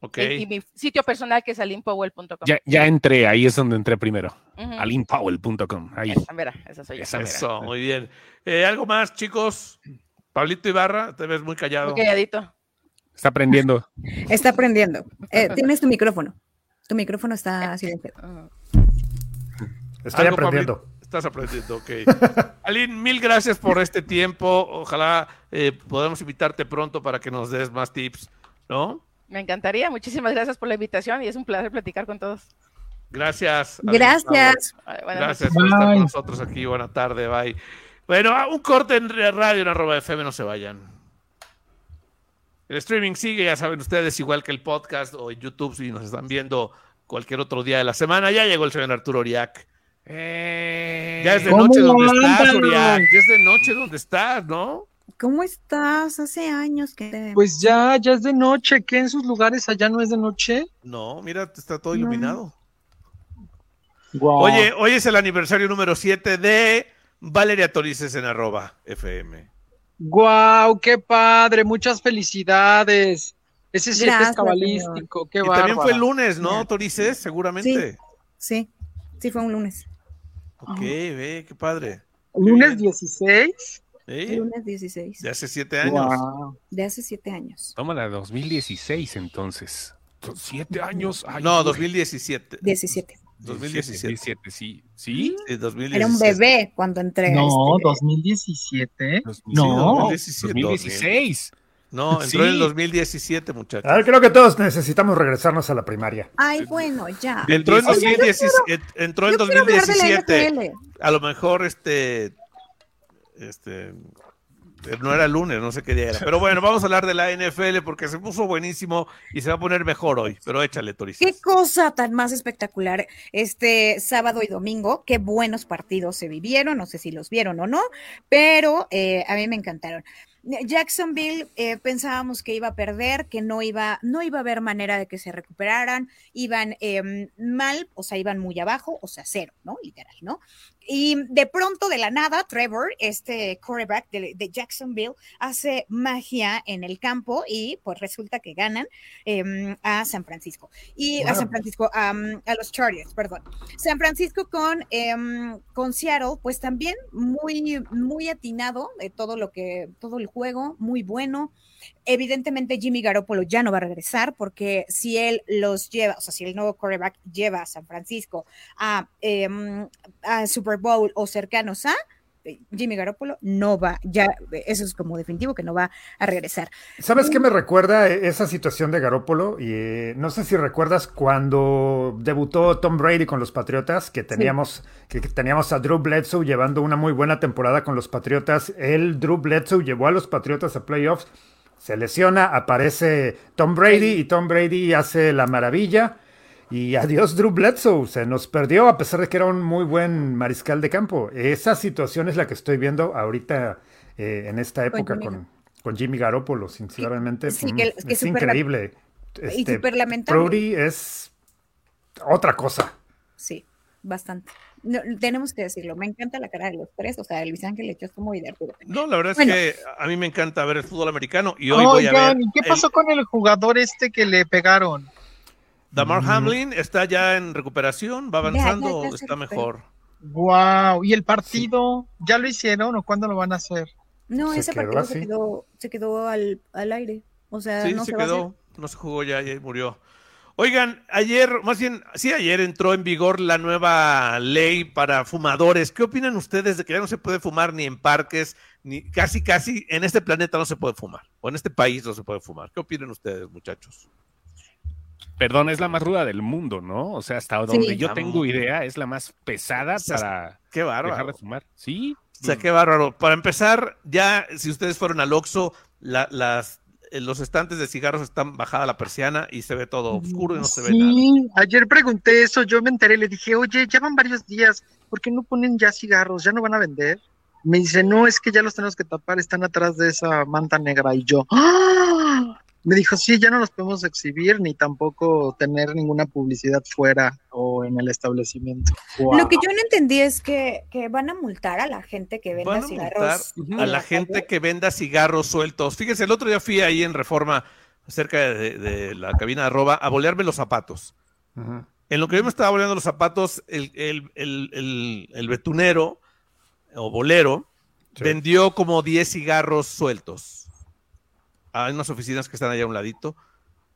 Ok. Y, mi sitio personal que es alinepowell.com. Ya, ya entré, ahí es donde entré primero. Alinepowell.com. Ahí. Esa, mira, esa soy yo. Eso, muy bien. Eh, ¿Algo más, chicos? Pablito Ibarra, te ves muy callado. Muy calladito. Está aprendiendo. Está aprendiendo. [LAUGHS] tienes tu micrófono. Tu micrófono está silenciado. Estoy aprendiendo. Estás aprendiendo, ok. [LAUGHS] Aline, mil gracias por este tiempo. Ojalá eh, podamos invitarte pronto para que nos des más tips, ¿no? Me encantaría. Muchísimas gracias por la invitación y es un placer platicar con todos. Gracias. Gracias. Gracias por estar con nosotros aquí. Buena tarde, bye. Bueno, un corte en radio en arroba FM, no se vayan. El streaming sigue, ya saben ustedes, igual que el podcast o en YouTube si nos están viendo cualquier otro día de la semana. Ya llegó el señor Arturo Oriac. Eh, ya es de noche donde estás, Ya es de noche donde estás, ¿no? ¿Cómo estás? Hace años que... Pues ya, ya es de noche. ¿Qué en sus lugares allá no es de noche? No, mira, está todo iluminado. Oye, hoy es el aniversario número 7 de Valeria Torices en arroba FM. ¡Guau! ¡Qué padre! Muchas felicidades. Ese 7 es cabalístico. Qué y también fue el lunes, ¿no, Torices? Seguramente. sí, sí fue un lunes. Ok, ve, qué padre. ¿Lunes 16? ¿Sí? Lunes 16. De hace siete años. De hace siete años. Tómala, 2016 entonces. ¿Siete años? no, 2017. 17. 2017. sí. ¿Sí? sí 2017. Era un bebé cuando entré. No, este... 2017. No, 2017, 2016. No, [LAUGHS] entró en el 2017, muchachos. A ver, creo que todos necesitamos regresarnos a la primaria. Ay, bueno, ya. Entró en, 2017, entró en 2017. A lo mejor este, este, no era lunes, no sé qué día era. Pero bueno, vamos a hablar de la NFL porque se puso buenísimo y se va a poner mejor hoy. Pero échale, Toris. Qué cosa tan más espectacular este sábado y domingo. Qué buenos partidos se vivieron. No sé si los vieron o no, pero eh, a mí me encantaron. Jacksonville eh, pensábamos que iba a perder, que no iba, no iba a haber manera de que se recuperaran, iban em, mal, o sea, iban muy abajo, o sea, cero, ¿no? Literal, ¿no? Y de pronto, de la nada, Trevor, este quarterback de, Jacksonville, hace magia en el campo y pues resulta que ganan em, a San Francisco. Y a San Francisco, a los Chargers, perdón. San Francisco con, em, con Seattle, pues también muy, muy atinado de todo lo que, todo el juego, muy bueno. Evidentemente Jimmy Garoppolo ya no va a regresar porque si él los lleva, o sea, si el nuevo quarterback lleva a San Francisco a, em, a Super Bowl o cercanos a, eh, Jimmy Garoppolo no va, ya eso es como definitivo que no va a regresar. ¿Sabes qué me recuerda esa situación de Garoppolo? Y eh, no sé si recuerdas cuando debutó Tom Brady con los Patriotas, que teníamos, que teníamos a Drew Bledsoe llevando una muy buena temporada con los Patriotas. Él, Drew Bledsoe, llevó a los Patriotas a playoffs se lesiona, aparece Tom Brady y Tom Brady hace la maravilla. Y adiós Drew Bledsoe, se nos perdió a pesar de que era un muy buen mariscal de campo. Esa situación es la que estoy viendo ahorita eh, en esta época con, con, Jimmy Garoppolo, sinceramente. Mm, es, increíble. y este, súper lamentable. Brody es otra cosa. Sí, bastante tenemos que decirlo, me encanta la cara de los tres, o sea, Luis Ángel hecho es como de No, la verdad es que a mí me encanta ver el fútbol americano y hoy voy a ver. ¿Y qué pasó con el jugador este que le pegaron? Damar Hamlin está ya en recuperación, va avanzando, está mejor. Wow, ¿y el partido ya lo hicieron o cuándo lo van a hacer? No, ese partido se quedó, se quedó al, al, aire. O sea, no se, quedó, no se jugó ya y murió. Oigan, ayer, más bien, sí, ayer entró en vigor la nueva ley para fumadores. ¿Qué opinan ustedes de que ya no se puede fumar ni en parques, ni casi, casi en este planeta no se puede fumar, o en este país no se puede fumar? ¿Qué opinan ustedes, muchachos? Perdón, es la más ruda del mundo, ¿no? O sea, hasta donde yo tengo idea, es la más pesada para qué bárbaro. dejar de fumar. Sí. O sea, qué bárbaro. Para empezar, ya si ustedes fueron al Oxxo, las los estantes de cigarros están bajada la persiana y se ve todo oscuro y no se ve nada. Sí, ayer pregunté eso, yo me enteré, le dije, oye, ya van varios días, ¿por qué no ponen ya cigarros? ¿Ya no van a vender? Me dice, no, es que ya los tenemos que tapar, están atrás de esa manta negra. Y yo, ¡ah! me dijo, sí, ya no los podemos exhibir ni tampoco tener ninguna publicidad fuera o en el establecimiento. Lo que yo no entendí es que, van a multar a la gente que venda cigarros. A la gente que venda cigarros sueltos. Fíjense, el otro día fui ahí en Reforma, cerca de, la cabina de arroba, a bolearme los zapatos. En lo que yo me estaba boleando los zapatos, el, el, betunero o bolero vendió como 10 cigarros sueltos hay unas oficinas que están allá a un ladito,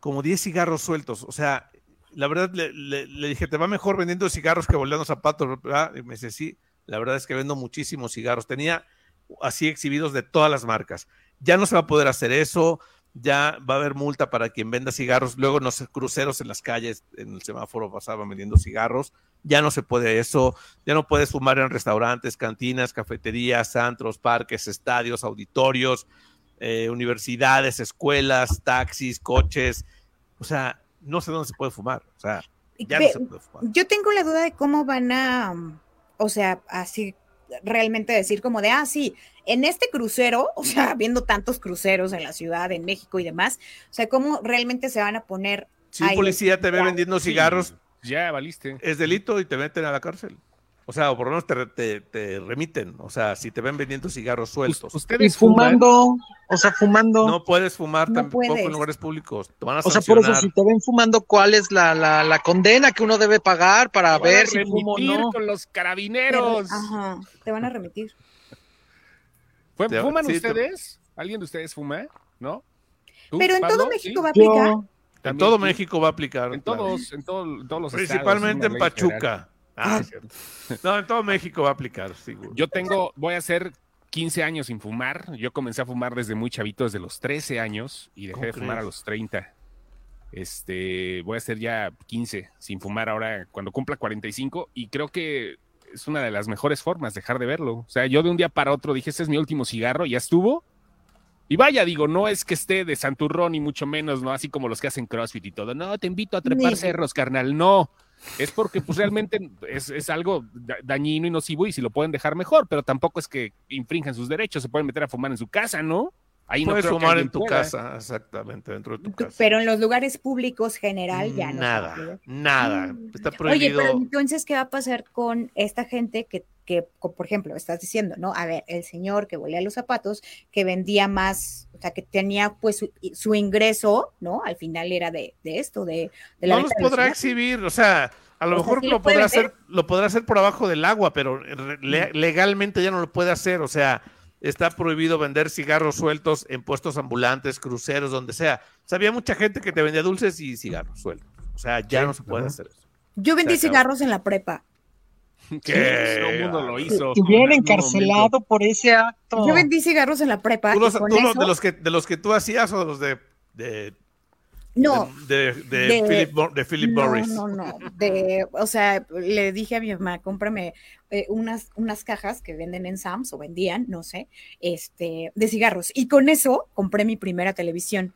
como 10 cigarros sueltos. O sea, la verdad le, dije, te va mejor vendiendo cigarros que volviendo zapatos. Y me dice, sí, la verdad es que vendo muchísimos cigarros. Tenía así exhibidos de todas las marcas. Ya no se va a poder hacer eso, ya va a haber multa para quien venda cigarros. Luego los cruceros en las calles, en el semáforo pasaban vendiendo cigarros. Ya no se puede eso, ya no puedes fumar en restaurantes, cantinas, cafeterías, antros, parques, estadios, auditorios. Eh, universidades, escuelas, taxis, coches. O sea, no sé dónde se puede fumar. O sea, ya no se puede fumar. Yo tengo la duda de cómo van a, o sea, así realmente decir como de, ah, sí, en este crucero, [LAUGHS] o sea, viendo tantos cruceros en la ciudad, en México y demás, o sea, cómo realmente se van a poner... Si un policía te ve vendiendo cigarros, ya valiste. Es delito y te meten a la cárcel. O sea, o por lo menos te, remiten. O sea, si te ven vendiendo cigarros sueltos. Ustedes y fumando, o sea, fumando. No puedes fumar tampoco en lugares públicos. Te van a o sea, por eso, si te ven fumando, ¿cuál es la, la, condena que uno debe pagar para ver si fumo o no? con los carabineros. Ajá, te van a remitir. ¿Fuman ustedes? ¿Alguien de ustedes fuma? ¿No? Pero en todo México va a aplicar. En todo México va a aplicar. En todos, en, todos los Principalmente en Pachuca. Ah, no, en todo México va a aplicar, seguro. Yo tengo, voy a hacer 15 años sin fumar. Yo comencé a fumar desde muy chavito, desde los 13 años, y dejé de fumar a los 30. Este, voy a hacer ya 15 sin fumar ahora cuando cumpla 45, y creo que es una de las mejores formas dejar de verlo. O sea, yo de un día para otro dije, este es mi último cigarro, ya estuvo. Y vaya, digo, no es que esté de santurrón, ni mucho menos, ¿no? Así como los que hacen CrossFit y todo. No, te invito a trepar cerros, carnal. No es porque pues realmente es, algo dañino y nocivo y si lo pueden dejar mejor, pero tampoco es que infrinjan sus derechos, se pueden meter a fumar en su casa, ¿no? Ahí Puedes no fumar en tu casa, exactamente, dentro de tu casa. Pero en los lugares públicos general ya no. Nada, nada. Mm. Está prohibido. Oye, pero entonces, ¿qué va a pasar con esta gente que, que, por ejemplo, estás diciendo, ¿no? A ver, el señor que volea los zapatos, que vendía más, o sea, que tenía pues su, ingreso, ¿no? Al final era de, esto, de, de la... No los podrá exhibir, o sea, a lo mejor lo, podrá hacer, lo podrá hacer por abajo del agua, pero legalmente ya no lo puede hacer, o sea está prohibido vender cigarros sueltos en puestos ambulantes, cruceros, donde sea. O sea, había mucha gente que te vendía dulces y cigarros sueltos. O sea, ya no se puede hacer eso. Yo vendí cigarros en la prepa. [LAUGHS] Que todo el mundo lo hizo. Estuvieron encarcelado por ese acto. Yo vendí cigarros en la prepa. ¿Tú, de, los que, de los que tú hacías o de los de no. De, de, Philip, Morris. No, no, de, o sea, le dije a mi mamá, cómprame eh, unas, unas cajas que venden en Sams o vendían, no sé, este, de cigarros. Y con eso compré mi primera televisión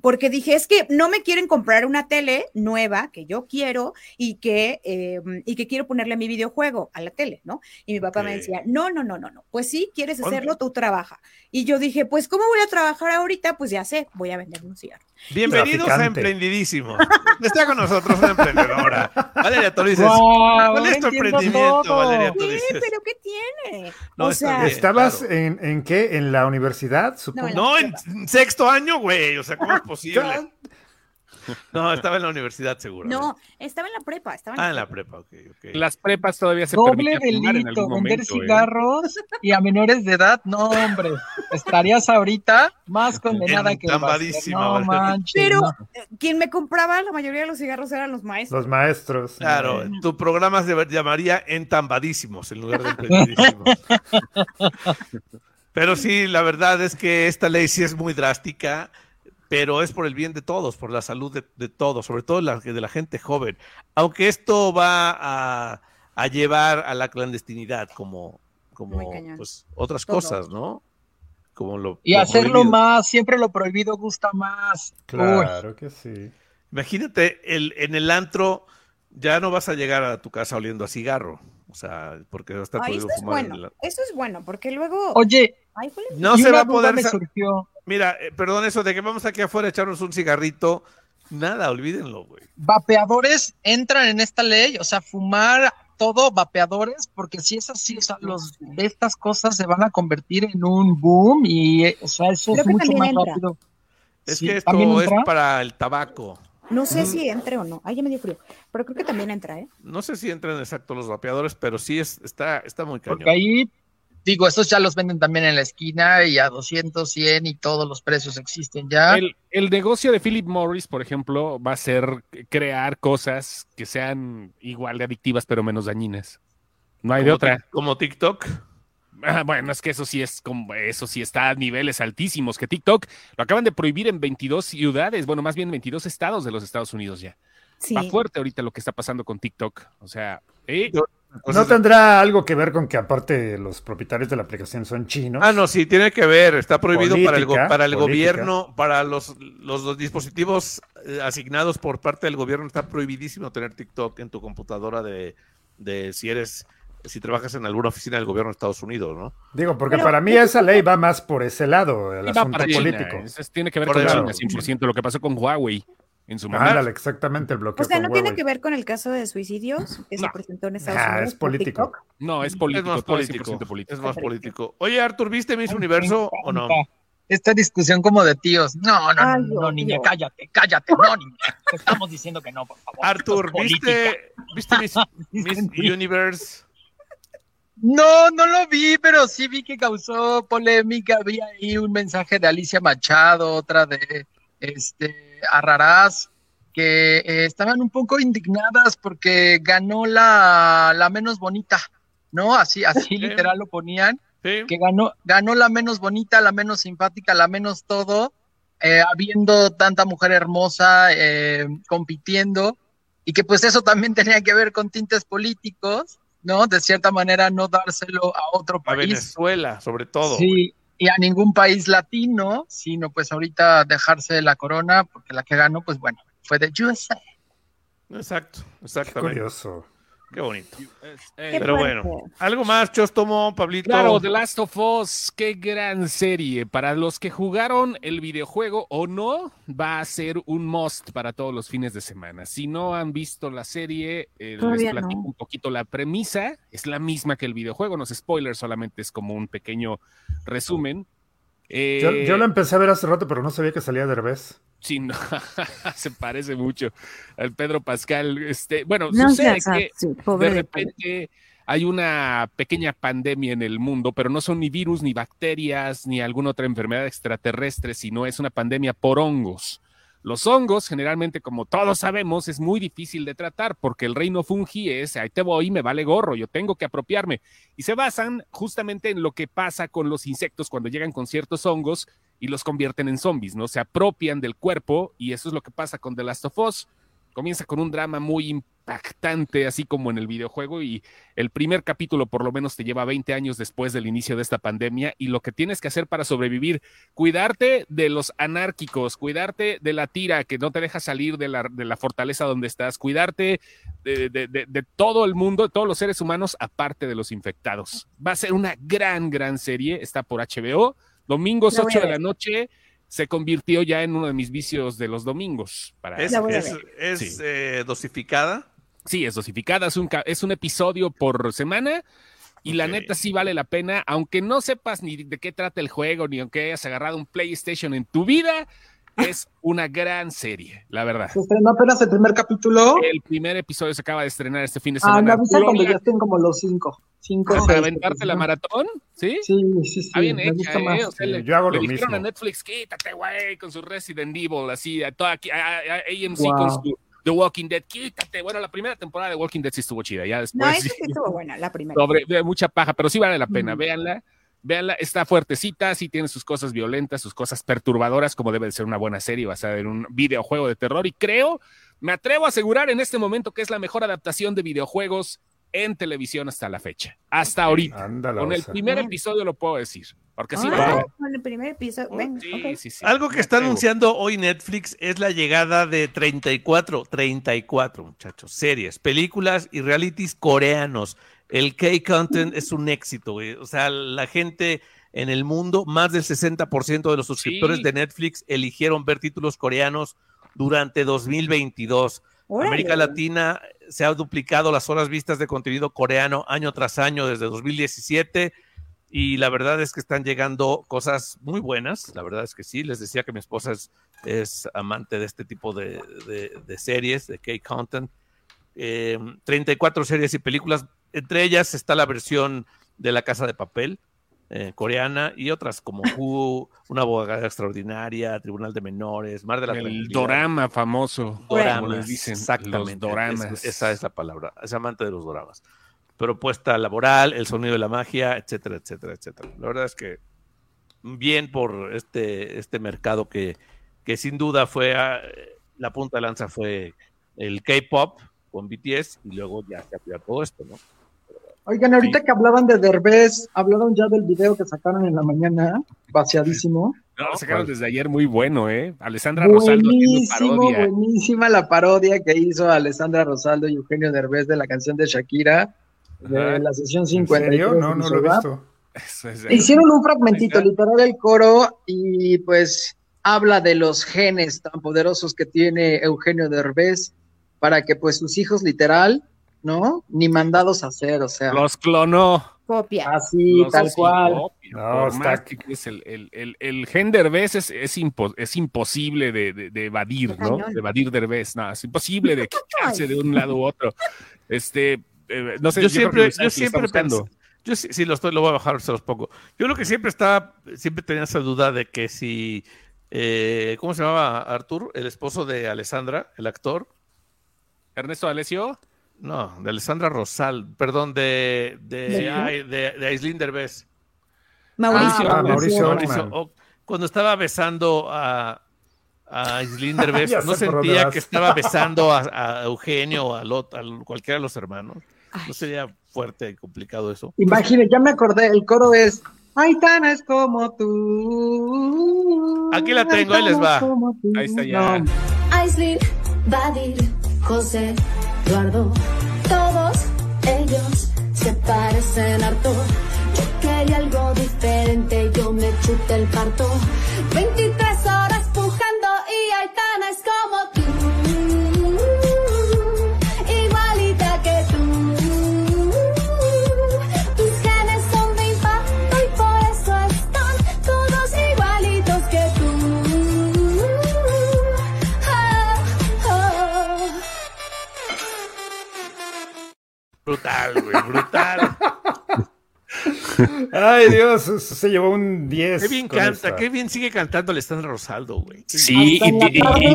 porque dije, es que no me quieren comprar una tele nueva que yo quiero y que, em, y que quiero ponerle mi videojuego a la tele, ¿no? Y mi papá me decía, no, no, no, no, no, pues sí, quieres hacerlo, tú trabaja. Y yo dije, pues, ¿cómo voy a trabajar ahorita? Pues ya sé, voy a vender un cigarro. Bienvenidos a Emprendidísimo. Está con nosotros una emprendedora. Valeria Torices. ¿Cuál es tu emprendimiento, Valeria Torices? ¿Pero qué tiene? No, o sea, ¿Estabas en, en, qué? ¿En la universidad? Supongo? No, en, sexto año, güey. O sea, ¿cómo es posible? [LAUGHS] No, estaba en la universidad seguro. No, estaba en la prepa. Estaba ah, en la prepa, ok, Las prepas todavía se Doble delito, vender ¿eh? cigarros y a menores de edad, no, hombre. Estarías ahorita más condenada que No manches. Pero eh, quien me compraba la mayoría de los cigarros eran los maestros. Los maestros. Claro, tu programa se llamaría Entambadísimos en lugar de Emprendidísimos. [LAUGHS] Pero sí, la verdad es que esta ley sí es muy drástica pero es por el bien de todos, por la salud de, todos, sobre todo la, de la gente joven. Aunque esto va a, llevar a la clandestinidad como, como pues, otras cosas, ¿no? Como lo, y hacerlo más, siempre lo prohibido gusta más. Claro que sí. Imagínate, el, en el antro ya no vas a llegar a tu casa oliendo a cigarro. O sea, porque va a estar prohibido fumar. Eso es bueno, porque luego. Oye, no se va a poder. Mira, eh, perdón, eso de que vamos aquí afuera a echarnos un cigarrito, nada, olvídenlo, güey. Vapeadores entran en esta ley, o sea, fumar todo vapeadores, porque si es así, o sea, los de estas cosas se van a convertir en un boom y, o sea, eso es mucho más rápido. Es que esto es para el tabaco. No sé si entre o no. Ay, ya me dio frío. Pero creo que también entra, ¿eh? No sé si entran exacto los vapeadores, pero sí es, está, está muy cañón. Porque ahí Digo, estos ya los venden también en la esquina y a 200, 100 y todos los precios existen ya. El, negocio de Philip Morris, por ejemplo, va a ser crear cosas que sean igual de adictivas pero menos dañinas. No hay de otra. Como TikTok. Ah, bueno, es que eso sí es como eso sí está a niveles altísimos que TikTok lo acaban de prohibir en 22 ciudades, bueno, más bien 22 estados de los Estados Unidos ya. Sí. Va fuerte ahorita lo que está pasando con TikTok, o sea, ¿eh? ¿No tendrá algo que ver con que aparte los propietarios de la aplicación son chinos? Ah, no, sí, tiene que ver. Está prohibido para el, para el gobierno, para los, los, dispositivos eh, asignados por parte del gobierno, está prohibidísimo tener TikTok en tu computadora de, de si eres si trabajas en alguna oficina del gobierno de Estados Unidos, ¿no? Digo, porque para mí esa ley va más por ese lado, el asunto político. tiene que ver con China, 100%, lo que pasó con Huawei en su momento. exactamente, el bloqueo. O sea, ¿no tiene que ver con el caso de suicidios que se presentó en Estados Unidos? es político. No, es político. Es más político. Es más político. Oye, Artur, ¿viste Miss Universo o no? Esta discusión como de tíos. No, no, no, no, niña, cállate, cállate, no, niña. Te estamos diciendo que no, por favor. [LAUGHS] Artur, ¿viste, ¿viste Miss, [LAUGHS] Miss Universe? No, no lo vi, pero sí vi que causó polémica. Había ahí un mensaje de Alicia Machado, otra de este Arrarás, que eh, estaban un poco indignadas porque ganó la, la menos bonita, ¿no? Así, así [LAUGHS] literal lo ponían, que ganó, ganó la menos bonita, la menos simpática, la menos todo, eh, habiendo tanta mujer hermosa eh, compitiendo, y que pues eso también tenía que ver con tintes políticos, ¿no? De cierta manera no dárselo a otro país. A Venezuela, sobre todo. Sí, y a ningún país latino, sino pues ahorita dejarse la corona, porque la que ganó, pues bueno, fue de USA. Exacto, exactamente. curioso. Qué bonito. Pero bueno, algo más, Chostomo, Pablito. Claro, The Last of Us, qué gran serie. Para los que jugaron el videojuego o no, va a ser un must para todos los fines de semana. Si no han visto la serie, eh, les platico un poquito la premisa. Es la misma que el videojuego, no es spoiler, solamente es como un pequeño resumen. Yo, yo, lo empecé a ver hace rato, pero no sabía que salía Derbez. Sí, no, [LAUGHS] se parece mucho al Pedro Pascal. Este, bueno, sucede que de repente hay una pequeña pandemia en el mundo, pero no son ni virus, ni bacterias, ni alguna otra enfermedad extraterrestre, sino es una pandemia por hongos. Los hongos, generalmente, como todos sabemos, es muy difícil de tratar porque el reino fungi es, ahí te voy, me vale gorro, yo tengo que apropiarme. Y se basan justamente en lo que pasa con los insectos cuando llegan con ciertos hongos y los convierten en zombies, ¿no? Se apropian del cuerpo y eso es lo que pasa con The Last of Us. Comienza con un drama muy impactante, así como en el videojuego, y el primer capítulo por lo menos te lleva 20 años después del inicio de esta pandemia, y lo que tienes que hacer para sobrevivir, cuidarte de los anárquicos, cuidarte de la tira que no te deja salir de la, de la fortaleza donde estás, cuidarte de, de, de, todo el mundo, de todos los seres humanos, aparte de los infectados. Va a ser una gran, gran serie, está por HBO Domingos 8 de la noche se convirtió ya en uno de mis vicios de los domingos. Para ¿Es, es, eh, dosificada? Sí, es dosificada, es un, es un episodio por semana. Y la neta sí vale la pena, aunque no sepas ni de qué trata el juego, ni aunque hayas agarrado un PlayStation en tu vida, es una gran serie, la verdad. ¿Se estrenó apenas el primer capítulo? El primer episodio se acaba de estrenar este fin de ah, semana. Ah, me avisa cuando ya estén como los cinco. Cinco ¿Para aventarte la maratón? ¿Sí? Sí, sí, sí. Está bien hecha, ¿eh? O sea, le, Yo hago lo mismo. a Netflix, quítate, güey, con su Resident Evil, así, a toda, a, AMC con su The Walking Dead, quítate. Bueno, la primera temporada de Walking Dead sí estuvo chida, ya después. No, esa sí estuvo buena, la primera. Sobre, de mucha paja, pero sí vale la pena, véanla Véanla, está fuertecita, sí tiene sus cosas violentas, sus cosas perturbadoras, como debe de ser una buena serie basada en un videojuego de terror. Y creo, me atrevo a asegurar en este momento que es la mejor adaptación de videojuegos en televisión hasta la fecha. Hasta ahorita. con el primer episodio lo puedo decir. Porque sí, ah, con el primer episodio. Algo que está anunciando hoy Netflix es la llegada de 34, 34 muchachos, series, películas y realities coreanos el K-Content es un éxito, O sea, la gente en el mundo, más del 60% de los suscriptores de Netflix eligieron ver títulos coreanos durante 2022. América Latina se ha duplicado las horas vistas de contenido coreano año tras año desde 2017 y la verdad es que están llegando cosas muy buenas, la verdad es que sí, les decía que mi esposa es, amante de este tipo de, series, de K-Content. 34 eh, series y películas entre ellas está la versión de La Casa de Papel, eh, coreana, y otras como Who, Una abogada extraordinaria, Tribunal de Menores, Mar de la El dorama famoso. Doramas, dicen. Exactamente. doramas. esa es la palabra. Es amante de los doramas. Propuesta laboral, El sonido de la magia, etcétera, etcétera, etcétera. La verdad es que bien por este, este mercado que, que sin duda fue, ah, la punta de lanza fue el K-pop con BTS y luego ya se apoyó todo esto, ¿no? Oigan, ahorita que hablaban de Derbez, hablaron ya del video que sacaron en la mañana, vaciadísimo. No, sacaron desde ayer muy bueno, ¿eh? Alessandra Rosaldo haciendo parodia. Buenísima la parodia que hizo Alessandra Rosaldo y Eugenio Derbez de la canción de Shakira, de la sesión 50. No, no lo he visto. Hicieron un fragmentito, literal, el coro, y pues habla de los genes tan poderosos que tiene Eugenio Derbez para que pues sus hijos literal ¿no? Ni mandados a hacer, o sea. Los clonó. Copia. Así, tal cual. No, está... es el, el, el, el gen Derbez es, es, es imposible de, de, evadir, ¿no? De evadir Derbez, no, es imposible de quitarse de un lado u otro. Este, eh, no sé, yo, siempre, yo siempre pensando. Yo sí, sí, lo estoy, lo voy a bajar, se los pongo. Yo lo que siempre estaba, siempre tenía esa duda de que si, eh, ¿cómo se llamaba Artur? El esposo de Alessandra, el actor. Ernesto Alessio. No, de Alessandra Rosal, perdón, de, de, de, de Aislinn Derbez. Mauricio. Ah, Mauricio, oh, cuando estaba besando a, a Aislinn [LAUGHS] Derbez, no sentía que estaba besando a, Eugenio o a, a, cualquiera de los hermanos. ¿No sería fuerte y complicado eso? Imagine, ya me acordé, el coro es Aitana es como tú. Aquí la tengo, ahí les va. Ahí está ya. Aislinn, Badir, José, Eduardo, todos labios se parecen harto. Yo quería algo diferente, yo me chuté el parto. 23 horas Brutal, güey, brutal. [LAUGHS] Ay, Dios, se llevó un 10. Qué bien canta, esta. qué bien sigue cantando Alessandra Rosaldo, güey. Sí, la y- tarde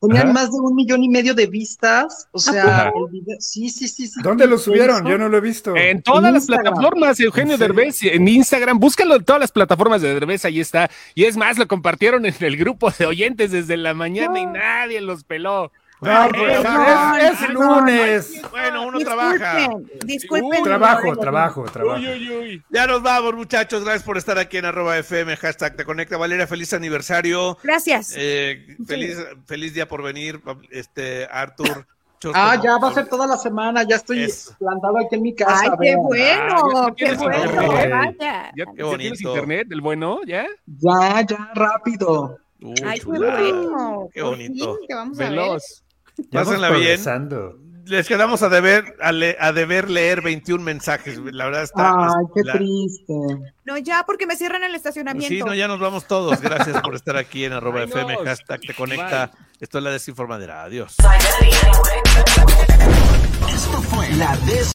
tenían Ajá. más de un millón y medio de vistas. O sea, el video- sí, sí, sí, sí. ¿Dónde lo subieron? Eso. Yo no lo he visto. En todas las Instagram. plataformas, Eugenio. Derbez, en Instagram, búscalo en todas las plataformas de Derbez, ahí está. Y es más, lo compartieron en el grupo de oyentes desde la mañana y nadie los peló. No, pues, es, es lunes. Bueno, uno trabaja. Disculpen. Trabajo, trabajo, trabajo. Uy, uy, uy. Ya nos vamos, muchachos. Gracias por estar aquí en arroba FM, hashtag te conecta. Valeria, feliz aniversario. Gracias. Eh, feliz, feliz día por venir, este, Arthur. [LAUGHS] Ah, ya va a ser toda la semana. Ya estoy Eso. plantado aquí en mi casa. Ay, qué bueno, Ah, qué bueno. Vaya. ¿Ya, Qué ya tienes bonito. internet, el bueno? ¿Ya? Ya, ya, rápido. Ay, qué bueno. Qué bonito. fin te vamos a ver. Veloz. Ya Pásenla bien. Les quedamos a deber, a, le- a deber leer 21 mensajes. La verdad está. Ay, qué la- triste. No, ya, porque me cierran el Sí, estacionamiento. no, ya nos vamos todos. Gracias por estar aquí en arroba Ay, FM, no. hashtag te conecta. Esto es la desinformadera. Adiós. Esto fue la des